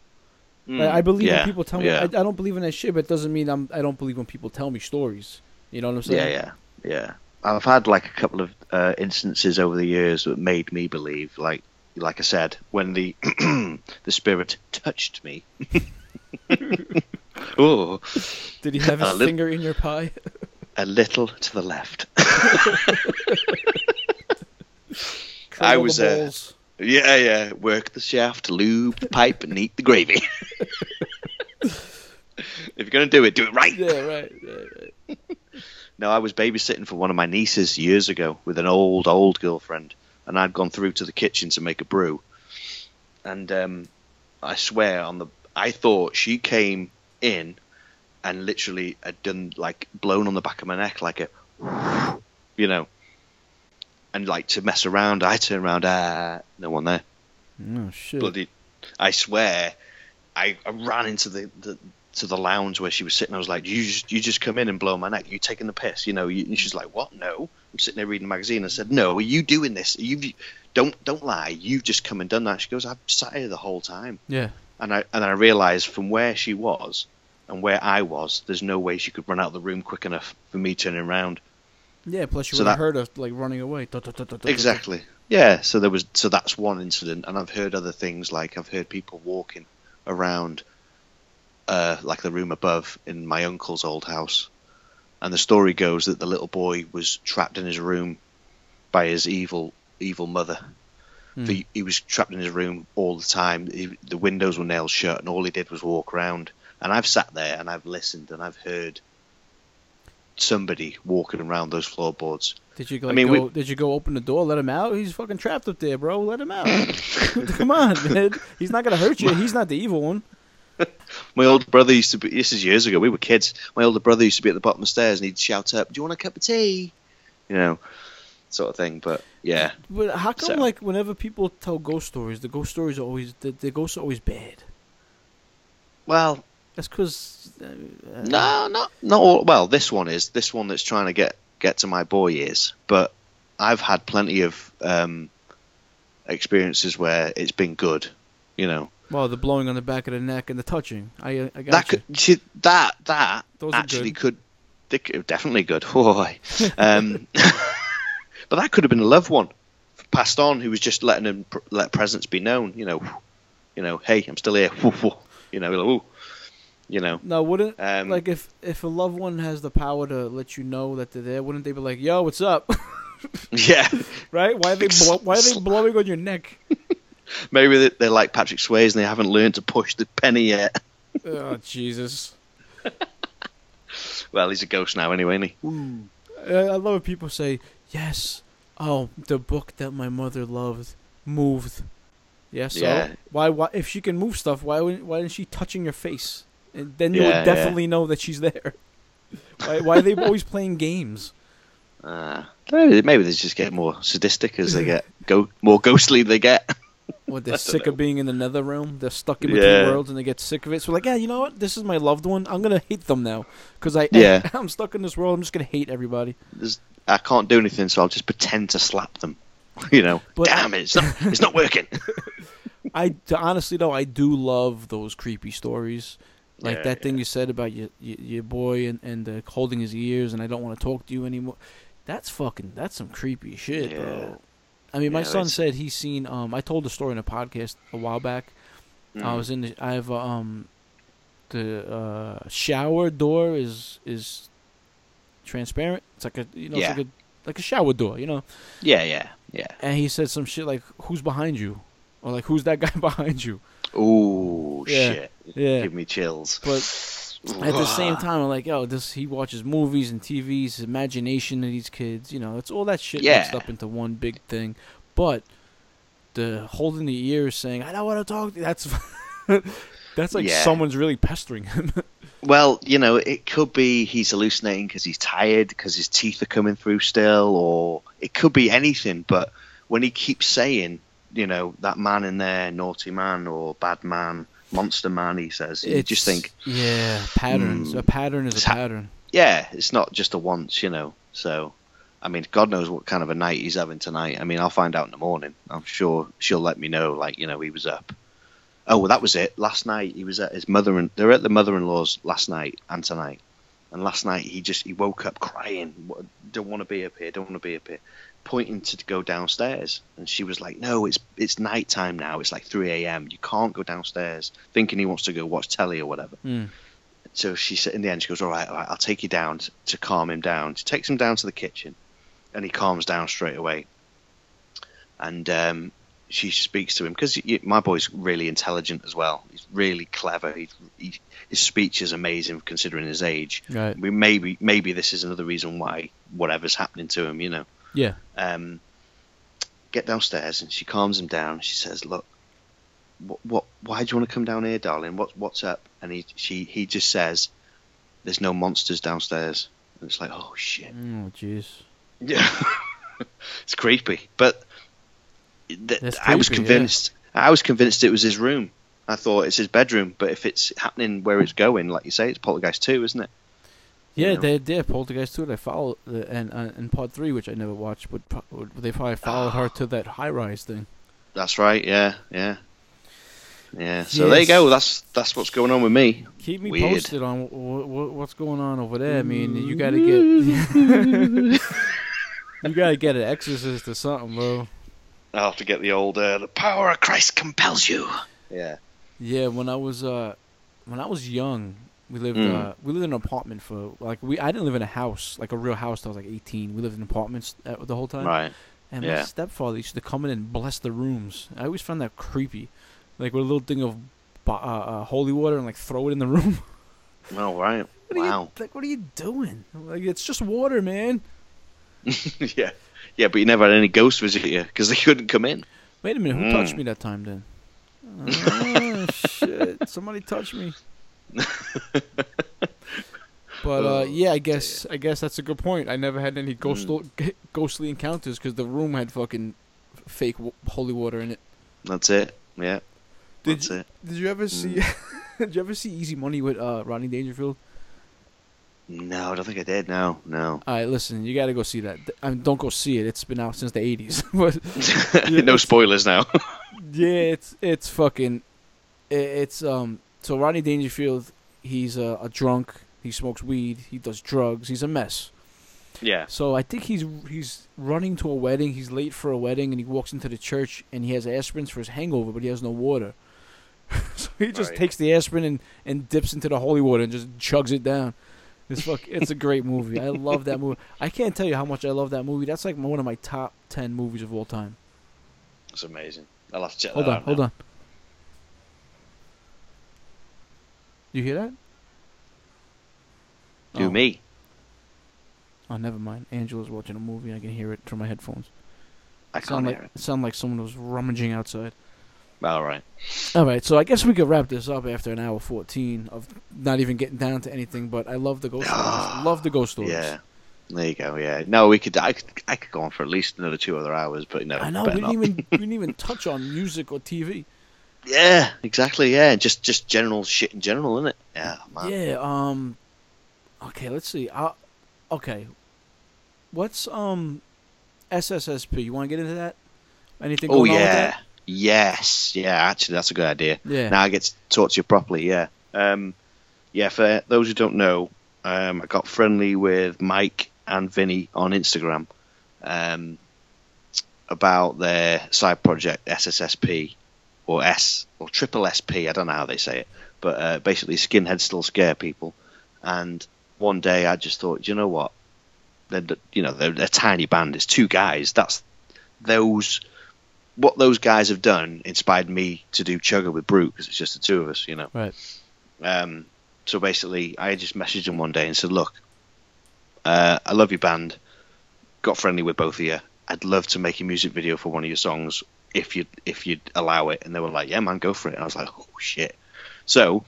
Mm, Like, I believe yeah, when people tell me. yeah. I, I don't believe in that shit, but it doesn't mean I'm. I don't believe when people tell me stories. You know what I'm saying? Yeah, yeah, yeah. I've had like a couple of uh, instances over the years that made me believe, like, like I said, when the [clears throat] the spirit touched me. [laughs] oh, Did he have A his little- finger in your pie? a little to the left. [laughs] I was, uh. Yeah, yeah. Work the shaft, lube the pipe, and eat the gravy. [laughs] if you're gonna do it, do it right. Yeah, right. Yeah, right. [laughs] No, I was babysitting for one of my nieces years ago with an old, old girlfriend, and I'd gone through to the kitchen to make a brew. And um, I swear on the, I thought she came in and literally had done like blown on the back of my neck like a, [laughs] you know, and like to mess around. I turn around, ah, no one there. Oh shit. Bloody, I swear, I, I ran into the, the to the lounge where she was sitting. I was like, "You just you just come in and blow my neck. You taking the piss, you know?" You, and she's like, "What? No." I'm sitting there reading a magazine. I said, "No, are you doing this? You don't don't lie. You've just come and done that." She goes, "I've sat here the whole time." Yeah. And I and I realised from where she was and where I was, there's no way she could run out of the room quick enough for me turning around. Yeah. Plus, you So would have heard her like running away. Exactly. Yeah. So there was. So that's one incident, and I've heard other things like I've heard people walking around, uh, like the room above in my uncle's old house, and the story goes that the little boy was trapped in his room by his evil, evil mother. Hmm. The, he was trapped in his room all the time. He, the windows were nailed shut, and all he did was walk around. And I've sat there and I've listened and I've heard somebody walking around those floorboards. Did you like, mean, we- Did you go open the door? Let him out. He's fucking trapped up there, bro. Let him out. [laughs] [laughs] Come on, man. He's not gonna hurt you. He's not the evil one. [laughs] My older brother used to be. This is years ago. We were kids. My older brother used to be at the bottom of the stairs, and he'd shout up, "Do you want a cup of tea?" You know, sort of thing. But yeah, But how come, So- like, whenever people tell ghost stories, the ghost stories are always the, the ghosts are always bad. well, That's because. Uh, no, not not all. Well, this one is this one that's trying to get get to my boy is. But I've had plenty of um, experiences where it's been good. You know, Well, the blowing on the back of the neck and the touching. I I got that you. could see, that that Those actually could they could- definitely good. [laughs] Boy. um, [laughs] but that could have been a loved one passed on who was just letting him pr- let presence be known. You know, you know, hey, I'm still here. [laughs] You know, like, ooh. You know, No, wouldn't Um, like if if a loved one has the power to let you know that they're there, wouldn't they be like, "Yo, what's up?" [laughs] yeah. right? Why are they blow- why are they blowing on your neck? [laughs] Maybe they- they're like Patrick Swayze and they haven't learned to push the penny yet. [laughs] oh Jesus! Well, he's a ghost now anyway, isn't he? Uh, I love when people say, "Yes, oh, the book that my mother loved moved." Yes, so Yeah. why? Why? If she can move stuff, why? wouldn't- Why isn't she touching your face? And then you Yeah, would yeah. definitely know that she's there. why? Why are they [laughs] always playing games? Uh, maybe, maybe they just get more sadistic as they get go more ghostly they get. [laughs] What they're sick know. of being in the nether realm. They're stuck in between Yeah. worlds, and they get sick of it. So like, yeah, you know what? This is my loved one. I'm gonna hate them now because I Yeah. [laughs] I'm stuck in this world. I'm just gonna hate everybody. There's, I can't do anything, so I'll just pretend to slap them. You know, But- damn it, it's not, it's not working. I honestly though I do love those creepy stories, like Yeah, that thing you said about your your, your boy and and uh, holding his ears, and I don't want to talk to you anymore. That's fucking that's some creepy shit, Yeah. bro. I mean, my son said he's seen. Um, I told the story in a podcast a while back. I Mm. was in. The, I have uh, um, the uh, shower door is is transparent. It's like a you know Yeah. it's like a like a shower door, you know. Yeah, yeah, yeah. And he said some shit like, "Who's behind you?" or like, "Who's that guy [laughs] behind you?" Ooh, Yeah, shit. yeah. Give me chills. But at the same [sighs] time, I'm like, oh, this he watches movies and TVs, his imagination of these kids, you know, it's all that shit mixed up into one big thing. But the holding the ears, saying, "I don't want to talk," that's [laughs] that's like Yeah. someone's really pestering him. [laughs] Well, you know, it could be he's hallucinating because he's tired, because his teeth are coming through still, or it could be anything. But when he keeps saying, you know, that man in there, naughty man or bad man, monster man, he says, you just think, yeah, patterns. Hmm. A pattern is a It's pattern. yeah, it's not just a once, you know. So, I mean, God knows what kind of a night he's having tonight. I mean, I'll find out in the morning. I'm sure she'll let me know, like, you know, he was up. Oh, well, that was it. Last night he was at his mother and they're at the mother-in-law's last night and tonight. And last night he just he woke up crying. Don't want to be up here. Don't want to be up here. Pointing to go downstairs, and she was like, "No, it's it's night time now. It's like 3 a.m. You can't go downstairs." Thinking he wants to go watch telly or whatever. Mm. So she said in the end, she goes, "All right, all right, I'll take you down to, to calm him down." She takes him down to the kitchen, and he calms down straight away. And um, she speaks to him because my boy's really intelligent as well. He's really clever. He, he, his speech is amazing considering his age. Right. We maybe maybe this is another reason why whatever's happening to him, you know. Yeah. Um, get downstairs and she calms him down. She says, "Look, what, what why do you want to come down here, darling? What what's up?" And he she he just says, "There's no monsters downstairs." And it's like, "Oh shit." Oh, jeez. Yeah, [laughs] it's creepy. But th- That's I was creepy, yeah. convinced. I was convinced it was his room. I thought it's his bedroom. But if it's happening where it's going, like you say, it's Poltergeist two, isn't it? Yeah, You know? they did Poltergeist too. They followed the, and uh, and part three, which I never watched, but pro- they probably followed her to that high rise thing. That's right. Yeah, yeah, yeah. So there you go. That's that's what's going on with me. Keep me Weird. posted on w- w- what's going on over there. I mean, you got to get [laughs] [laughs] you got to get an exorcist or something, bro. I'll have to get the old uh, "The power of Christ compels you." Yeah. Yeah, when I was uh when I was young, we lived Mm. uh we lived in an apartment for like we I didn't live in a house like a real house. till I was like 18. We lived in apartments uh, the whole time. Right. And my stepfather used to come in and bless the rooms. I always found that creepy, like with a little thing of uh, uh, holy water and like throw it in the [laughs] room. Oh right. What Wow. you, like, what are you doing? Like, it's just water, man. [laughs] yeah. Yeah, but you never had any ghosts visit you because they couldn't come in. Wait a minute, who Mm. touched me that time then? [laughs] Oh, shit. Somebody touched me. [laughs] But uh, Oh, yeah, I guess I guess that's a good point. I never had any ghost Mm. [laughs] ghostly encounters because the room had fucking fake w- holy water in it. That's it. Yeah. Did That's you, it. did you ever see? [laughs] did you ever see Easy Money with uh, Rodney Dangerfield? No, I don't think I did. No, no. All right, listen, you got to go see that. I mean, don't go see it. It's been out since the '80s, but Yeah, no spoilers now. yeah, it's it's fucking, it's um. So Rodney Dangerfield, he's a, a drunk. He smokes weed. He does drugs. He's a mess. yeah. So I think he's he's running to a wedding. He's late for a wedding, and he walks into the church, and he has aspirins for his hangover, but he has no water. [laughs] so he just Right. takes the aspirin and, and dips into the holy water and just chugs it down. It's fuck. it's a great movie. I love that movie. I can't tell you how much I love that movie. That's like one of my top ten movies of all time. It's amazing. I'll have to check Hold that on, out hold now. on. You hear that? Do oh. me. Oh, never mind. Angela's watching a movie. I can hear it through my headphones. I sound can't like hear it. sound like someone was rummaging outside. All right. All right, so I guess we could wrap this up after an hour fourteen of not even getting down to anything. But I love the ghost stories. [sighs] Love the ghost stories. Yeah. There you go. Yeah. No, we could. I could. I could go on for at least another two other hours, but no. I know we didn't not. even [laughs] we didn't even touch on music or TV. Yeah. Exactly. Yeah. Just just general shit in general, isn't it? Yeah. Man. Yeah. Um. Okay. Let's see. Uh, okay. What's um, SSSP? You want to get into that? Anything? Oh going on with yeah. Yes. Yeah. Actually, that's a good idea. Yeah. Now I get to talk to you properly. Yeah. Um. Yeah. For those who don't know, um, I got friendly with Mike and Vinny on Instagram. Um. About their side project SSSP or S or triple SP. I don't know how they say it, but uh, basically, skinheads still scare people. And one day, I just thought, you know what? They're you know they're, they're a tiny band. It's two guys. That's those. What those guys have done inspired me to do Chugga with Brute because it's just the two of us, you know. Right. Um, so basically, I just messaged him one day and said, "Look, uh, I love your band. Got friendly with both of you. I'd love to make a music video for one of your songs if you if you'd allow it." And they were like, "Yeah, man, go for it." And I was like, "Oh shit!" So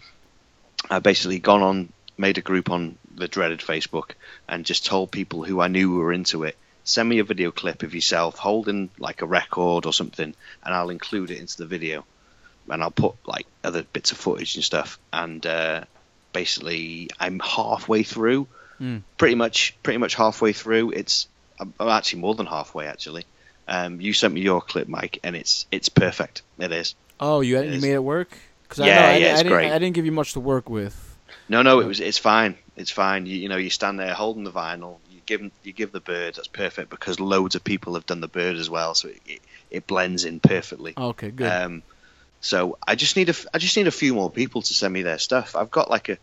I basically gone on, made a group on the dreaded Facebook, and just told people who I knew were into it. Send me a video clip of yourself holding like a record or something, and I'll include it into the video and I'll put like other bits of footage and stuff. And uh, basically, I'm halfway through, Mm. pretty much, pretty much halfway through. It's I'm actually more than halfway actually. Um, you sent me your clip, Mike, and it's it's perfect. It is. Oh, you It you is. made it work? Cause I Yeah, know, I, yeah, di- I it's didn't, great. I didn't give you much to work with. No, no, it was it's fine. It's fine. You, you know, you stand there holding the vinyl. You give you give the bird. That's perfect because loads of people have done the bird as well, so it it, it blends in perfectly. Okay, good. Um, so I just need a I just need a few more people to send me their stuff. I've got like a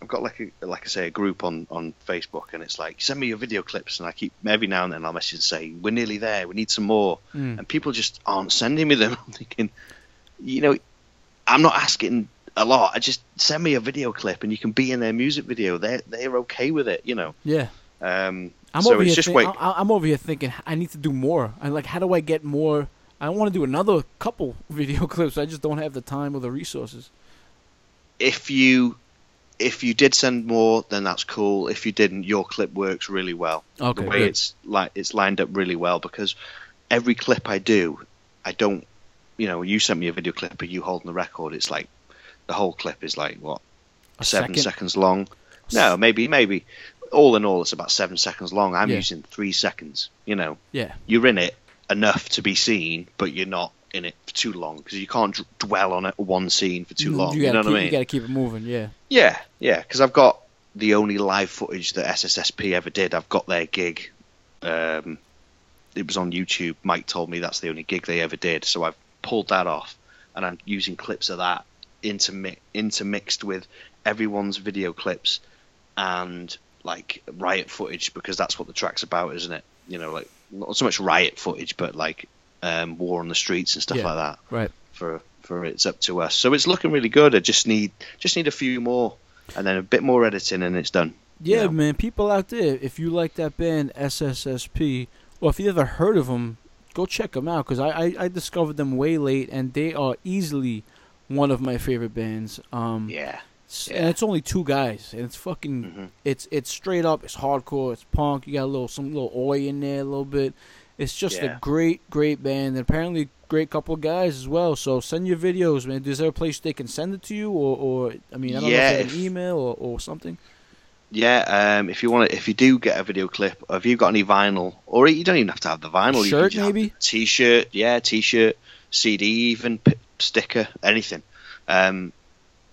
I've got like a like I say a group on on Facebook, and it's like send me your video clips, and I keep every now and then I'll message and say we're nearly there, we need some more, Mm. and people just aren't sending me them. [laughs] I'm thinking, you know, I'm not asking a lot. I just send me a video clip, and you can be in their music video. They're they're okay with it, you know. Yeah. Um, I'm so over it's here. just think- I'm over here thinking I need to do more. I like how do I get more? I want to do another couple [laughs] video clips. I just don't have the time or the resources. if you if you did send more, then that's cool. If you didn't, your clip works really well. Okay, the way good. it's like it's lined up really well because every clip I do, I don't. You know, you sent me a video clip of you holding the record. It's like the whole clip is like what A seven second? seconds long. No, maybe maybe. All in all, it's about seven seconds long. I'm Yeah. using three seconds. You know, Yeah. you're in it enough to be seen, but you're not in it for too long because you can't d- dwell on it one scene for too long. Mm, You, You, know keep, what I mean? You got to keep it moving. Yeah. Yeah, yeah, because I've got the only live footage that SSSP ever did. I've got their gig. Um, it was on YouTube. Mike told me that's the only gig they ever did, so I've pulled that off, and I'm using clips of that intermi- intermixed with everyone's video clips and like riot footage because that's what the track's about, isn't it? You know, like not so much riot footage, but like um, war on the streets and stuff Yeah. like that Right. for for it's up to us. So it's looking really good. I just need just need a few more, and then a bit more editing, and it's done. Yeah, Yeah. man. People out there, if you like that band SSSP, or if you ever heard of them, go check them out because I, I I discovered them way late, and they are easily one of my favorite bands. Um, Yeah, s- yeah. and it's only two guys, and it's fucking, Mhm. it's it's straight up, it's hardcore, it's punk. You got a little some little oi in there, a little bit. It's just Yeah. a great, great band, and apparently great couple of guys as well. So send your videos, man. Is there a place they can send it to you, or, or I mean, I don't Yeah, know if if- an email or, or something. yeah. Um, if you want, to, if you do get a video clip, have you've got any vinyl, or you don't even have to have the vinyl. you Shirt, can just have maybe? T-shirt, yeah, T-shirt, CD, even p- sticker, anything. Um,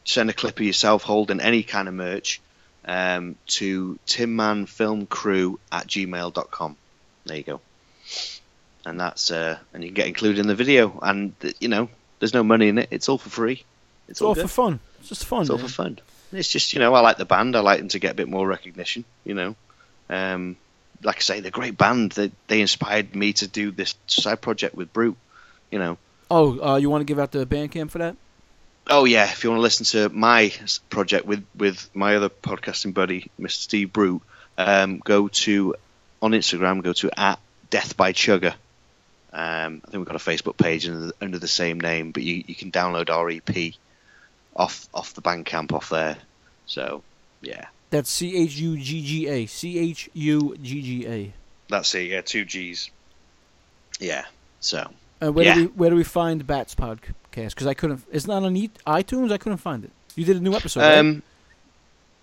send a clip of yourself holding any kind of merch um, to tinmanfilmcrew at gmail.com. There you go. And that's uh, and you can get included in the video. And you know, there's no money in it. It's all for free. It's, It's all good. for fun. It's just fun. It's all for fun. It's just you know, I like the band. I like them to get a bit more recognition. You know, um, like I say, they're a great band. They they inspired me to do this side project with Brute. You know. Oh, uh, you want to give out the Bandcamp for that? Oh yeah, if you want to listen to my project with with my other podcasting buddy, Mr. Steve Brute, um, go to on Instagram. Go to at Death by Chugga. Um, I think we've got a Facebook page under the, under the same name, but you, you can download our EP off off the Bandcamp off there. So yeah, That's C H U G G A. C H U G G A. that's it. Yeah, two G's. Yeah. So Uh, where Yeah. do we where do we find Bats podcast? Because I couldn't. It's not on iTunes. I couldn't find it. You did a new episode. right? um,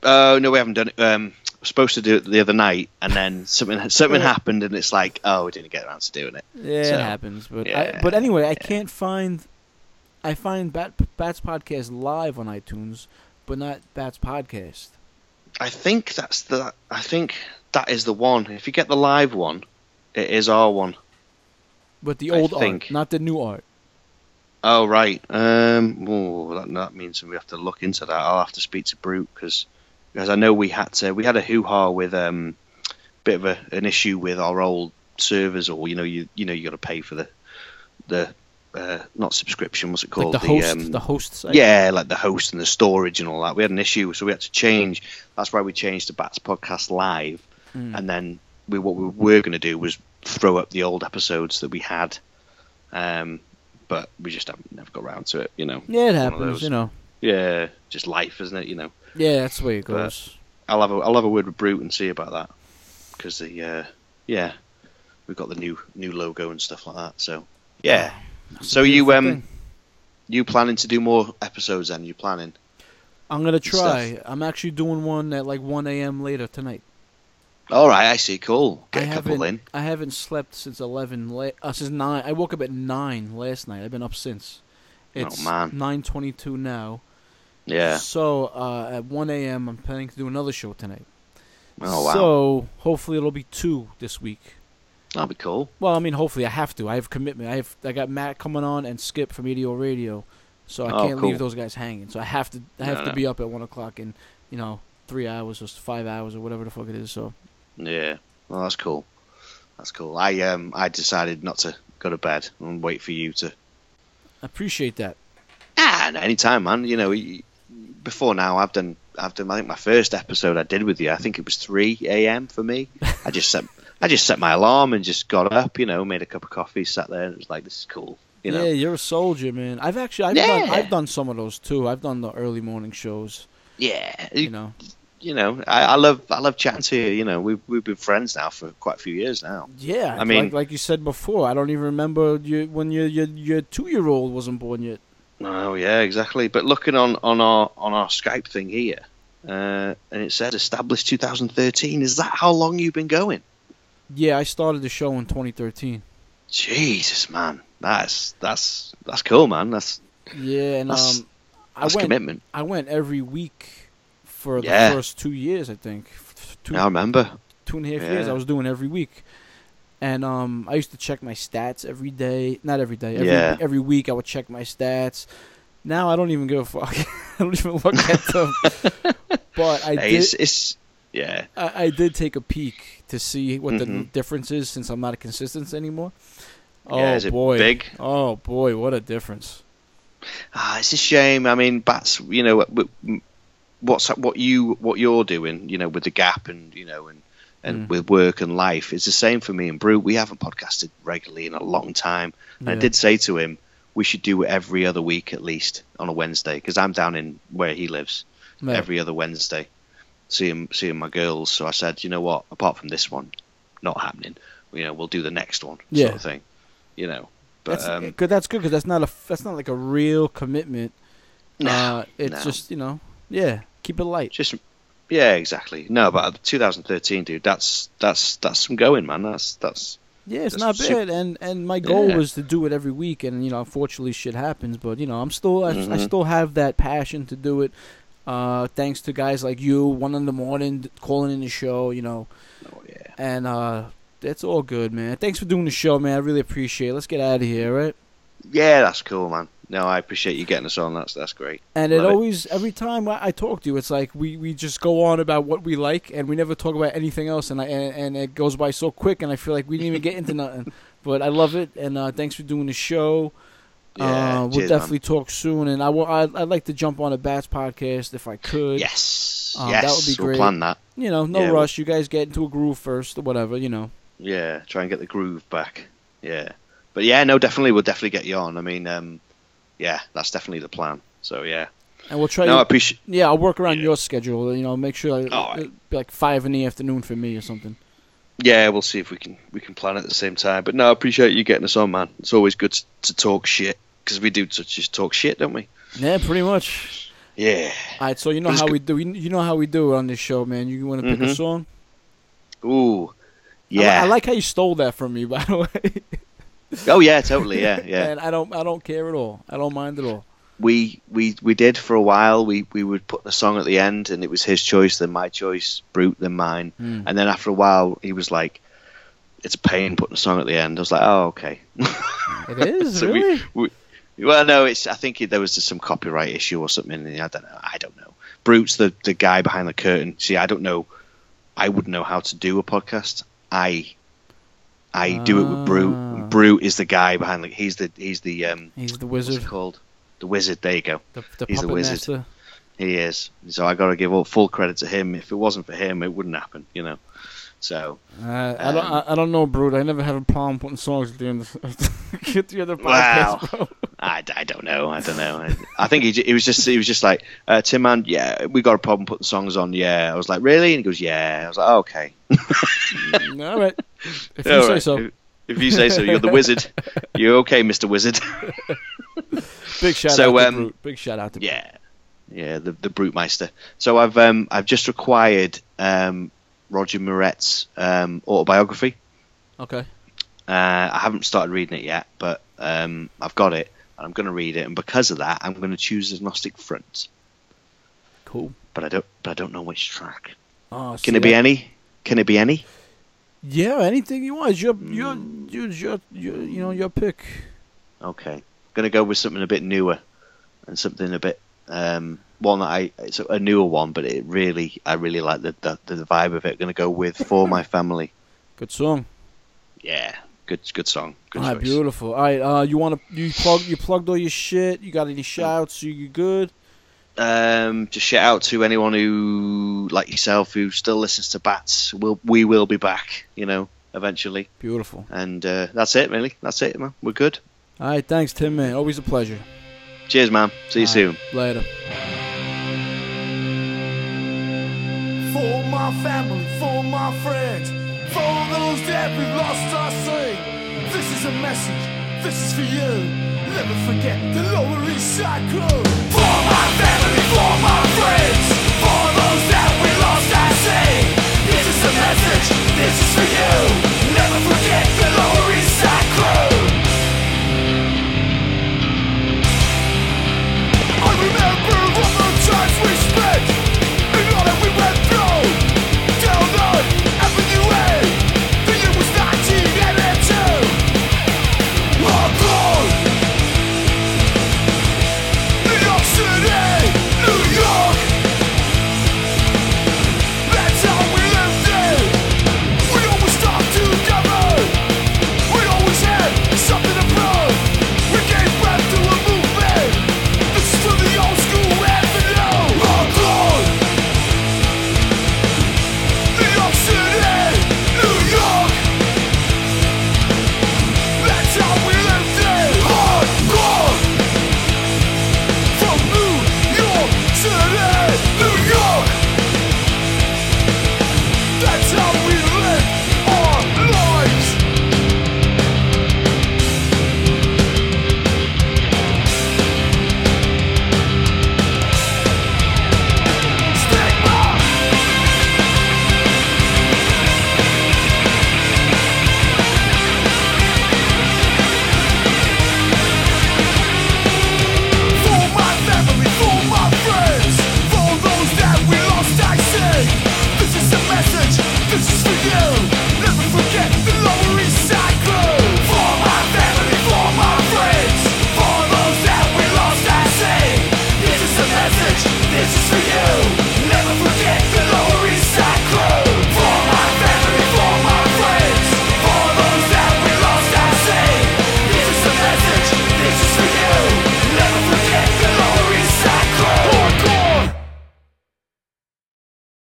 oh no, we haven't done it. Um, supposed to do it the other night, and then something something Yeah. happened, and it's like, oh, we didn't get around to doing it. yeah, so, it happens. But I, but anyway, I can't find. I find Bat, Bats podcast live on iTunes, but not Bats podcast. I think that's the. I think that is the one. If you get the live one, it is our one. But the I old art, think. not the new art. Oh right. Um. Oh, that, that means we have to look into that. I'll have to speak to Brute because because I know we had to. We had a hoo ha with um, bit of a, an issue with our old servers, or you know, you you know, you got to pay for the the uh, not subscription. What's it called? Like the host, um, the host site. Yeah, like the host and the storage and all that. We had an issue, so we had to change. That's why we changed to Bats Podcast Live, Mm. and then we what we were going to do was throw up the old episodes that we had, um, but we just haven't never got around to it. You know. Yeah, it happens. You know. Yeah, just life, isn't it? You know. Yeah, that's the way it But- goes. I'll have a I'll have a word with Brute and see about that because the uh, yeah we've got the new new logo and stuff like that. So yeah. That's So you um thing. you planning to do more episodes? Then you planning? I'm gonna stuff. try. I'm actually doing one at like 1 a.m. later tonight. All right, I see. Cool. Get I a couple in. I haven't slept since 11. La- uh, since nine. I woke up at nine last night. I've been up since. It's Oh, man. 9:22 now. Yeah. So uh, at 1 a.m. I'm planning to do another show tonight. Oh wow. So hopefully it'll be two this week. That'll be cool. Well, I mean, hopefully I have to. I have commitment. I have. I got Matt coming on and Skip from Meteor Radio, so I Oh, can't cool. leave those guys hanging. So I have to. I have No, to no. be up at one o'clock in you know three hours or five hours or whatever the fuck it is. So Yeah. Well, that's cool. That's cool. I um I decided not to go to bed and wait for you to. I appreciate that. Ah, no, anytime, man. You know, before now, I've done. I've done. I think my first episode I did with you. I think it was three a.m. for me. I just set. I just set my alarm and just got up. You know, made a cup of coffee, sat there, and it was like, "This is cool." You know. Yeah, you're a soldier, man. I've actually I've Yeah. done I've done some of those too. I've done the early morning shows. Yeah. You know. you know, I, I love I love chatting to you. You know, we've we've been friends now for quite a few years now. Yeah, I mean- like, like you said before, I don't even remember you when your your your two year old wasn't born yet. Oh yeah, exactly. But looking on on our on our Skype thing here, uh, and it said established 2013. Is that how long you've been going? Yeah, I started the show in 2013. Jesus, man, that's that's that's cool, man. That's Yeah, and That's- um, I that's went commitment. I went every week for the Yeah. first two years. I think two I remember. two and a half years. I was doing every week, and um, I used to check my stats every day. Not every day. Every, Yeah. every week I would check my stats. Now I don't even give a fuck. [laughs] I don't even look at them. [laughs] but I did. it's, it's yeah, I, I did take a peek to see what the Mhm. difference is since I'm not a consistent anymore. Oh Yeah, it boy! big? Oh boy! What a difference! ah, it's a shame. I mean, Bats, you know, what's what you what you're doing, you know, with the gap and you know and and Mm. with work and life, it's the same for me and Brute. We haven't podcasted regularly in a long time. And I did say to him, we should do it every other week at least on a Wednesday because I'm down in where he lives Yeah. every other Wednesday, seeing seeing my girls. So I said, you know what? Apart from this one, not happening. You know, we'll do the next one, Yeah. sort of thing. You know, but that's um, good. That's good because that's not a that's not like a real commitment. no, uh, it's just you know, yeah, keep it light. just yeah, exactly. No, but 2013, dude, that's that's that's some going, man. That's that's Yeah, it's That's not bad. And and my goal Yeah. was to do it every week, and you know, unfortunately, shit happens. But you know, I'm still I, I Mhm. still have that passion to do it. Uh, thanks to guys like you, one in the morning calling in the show. You know, oh yeah. and uh, it's all good, man. Thanks for doing the show, man. I really appreciate. it. Let's get out of here, right? Yeah, that's cool, man. No, I appreciate you getting us on. That's that's great. And it Love it. always, every time I, I talk to you, it's like we, we just go on about what we like, and we never talk about anything else, and I and, and it goes by so quick, and I feel like we didn't even get into nothing. [laughs] But I love it, and uh, thanks for doing the show. Yeah, uh, we'll cheers, man. definitely talk soon, and I will. I'd, I'd like to jump on a Bats podcast if I could. Yes, Um, that would be we'll great. plan that. You know, no Yeah, we'll- rush. You guys get into a groove first, or whatever. You know. Yeah, try and get the groove back. Yeah, but yeah, no, definitely, we'll definitely get you on. I mean, um, yeah, that's definitely the plan. So yeah, And we'll try. no, I appreciate. yeah, I'll work around Yeah. your schedule. You know, make sure I, right. it'd be like five in the afternoon for me or something. Yeah, we'll see if we can we can plan at the same time. But no, I appreciate you getting us on, man. It's always good to, to talk shit because we do to just talk shit, don't we? Yeah, pretty much. Yeah. All right, so you know how good- we do. You know how we do it on this show, man. You want to pick a Mhm. song? Ooh. I Yeah. I, like how you stole that from me, by the way. [laughs] oh yeah, totally. Yeah, [laughs] yeah. and I don't. I don't care at all. I don't mind at all. we we we did for a while. We we would put the song at the end, and it was his choice, then my choice, Brute, then mine. Mm. And then after a while, he was like, "It's a pain putting a song at the end." I was like, "Oh, okay." It is [laughs] So really. we, well, no, it's. I think there was just some copyright issue or something. and I don't know. I don't know. Brute's the the guy behind the curtain. See, I don't know. I wouldn't know how to do a podcast. I I do it with Brute. Ah. Brute is the guy behind the. He's the he's the um. He's the What's wizard, it called? The wizard. There you go. the, the he's the wizard. master. He is. So I got to give all full credit to him. If it wasn't for him, it wouldn't happen. You know. So Uh, I don't. Um, I, I don't know, Brood. I never have a problem putting songs at the end. [laughs] Of, get the other Wow. podcast, bro. I, I don't know. I don't know. I, I think he, he was just he was just like uh, Tin Man. Yeah, we got a problem putting songs on. Yeah, I was like really, and he goes yeah. I was like oh, okay. all right. If you All say right. so. If, if you say so, you're the wizard. [laughs] You're okay, Mister Wizard. Big shout So, out to um, Brute. Big shout out to Brute. yeah, yeah, the the brute meister. So I've um I've just required um Roger Miret's um autobiography. Okay. Uh, I haven't started reading it yet, but um, I've got it, and I'm going to read it. And because of that, I'm going to choose Agnostic Front. Cool. But I don't, but I don't know which track. Oh, Can it be that- any? Can it be any? Yeah, anything you want. It's your, your, Hmm. your, your, your, you know, your pick. Okay, going to go with something a bit newer, and something a bit um, one that I it's a newer one, but it really I really like the the, the vibe of it. Going to go with for my family. Good song. Yeah, good good song. Good All right, beautiful. All right, uh, you want to you plug you plugged all your shit. You got any shouts? You, you good? Um, just shout out to anyone who like yourself who still listens to Bats. We'll we will be back. You know, eventually. Beautiful. And uh, that's it, really. That's it, man. We're good. All right, thanks, Tim. Man, always a pleasure. Cheers, man. See you All soon. Later. For my family, for my friends, for those that we lost, I sing. This is a message, this is for you. Never forget the Lower East Side crew. For my family, for my friends, for those that we lost, I sing. This is a message, this is for you. Never forget.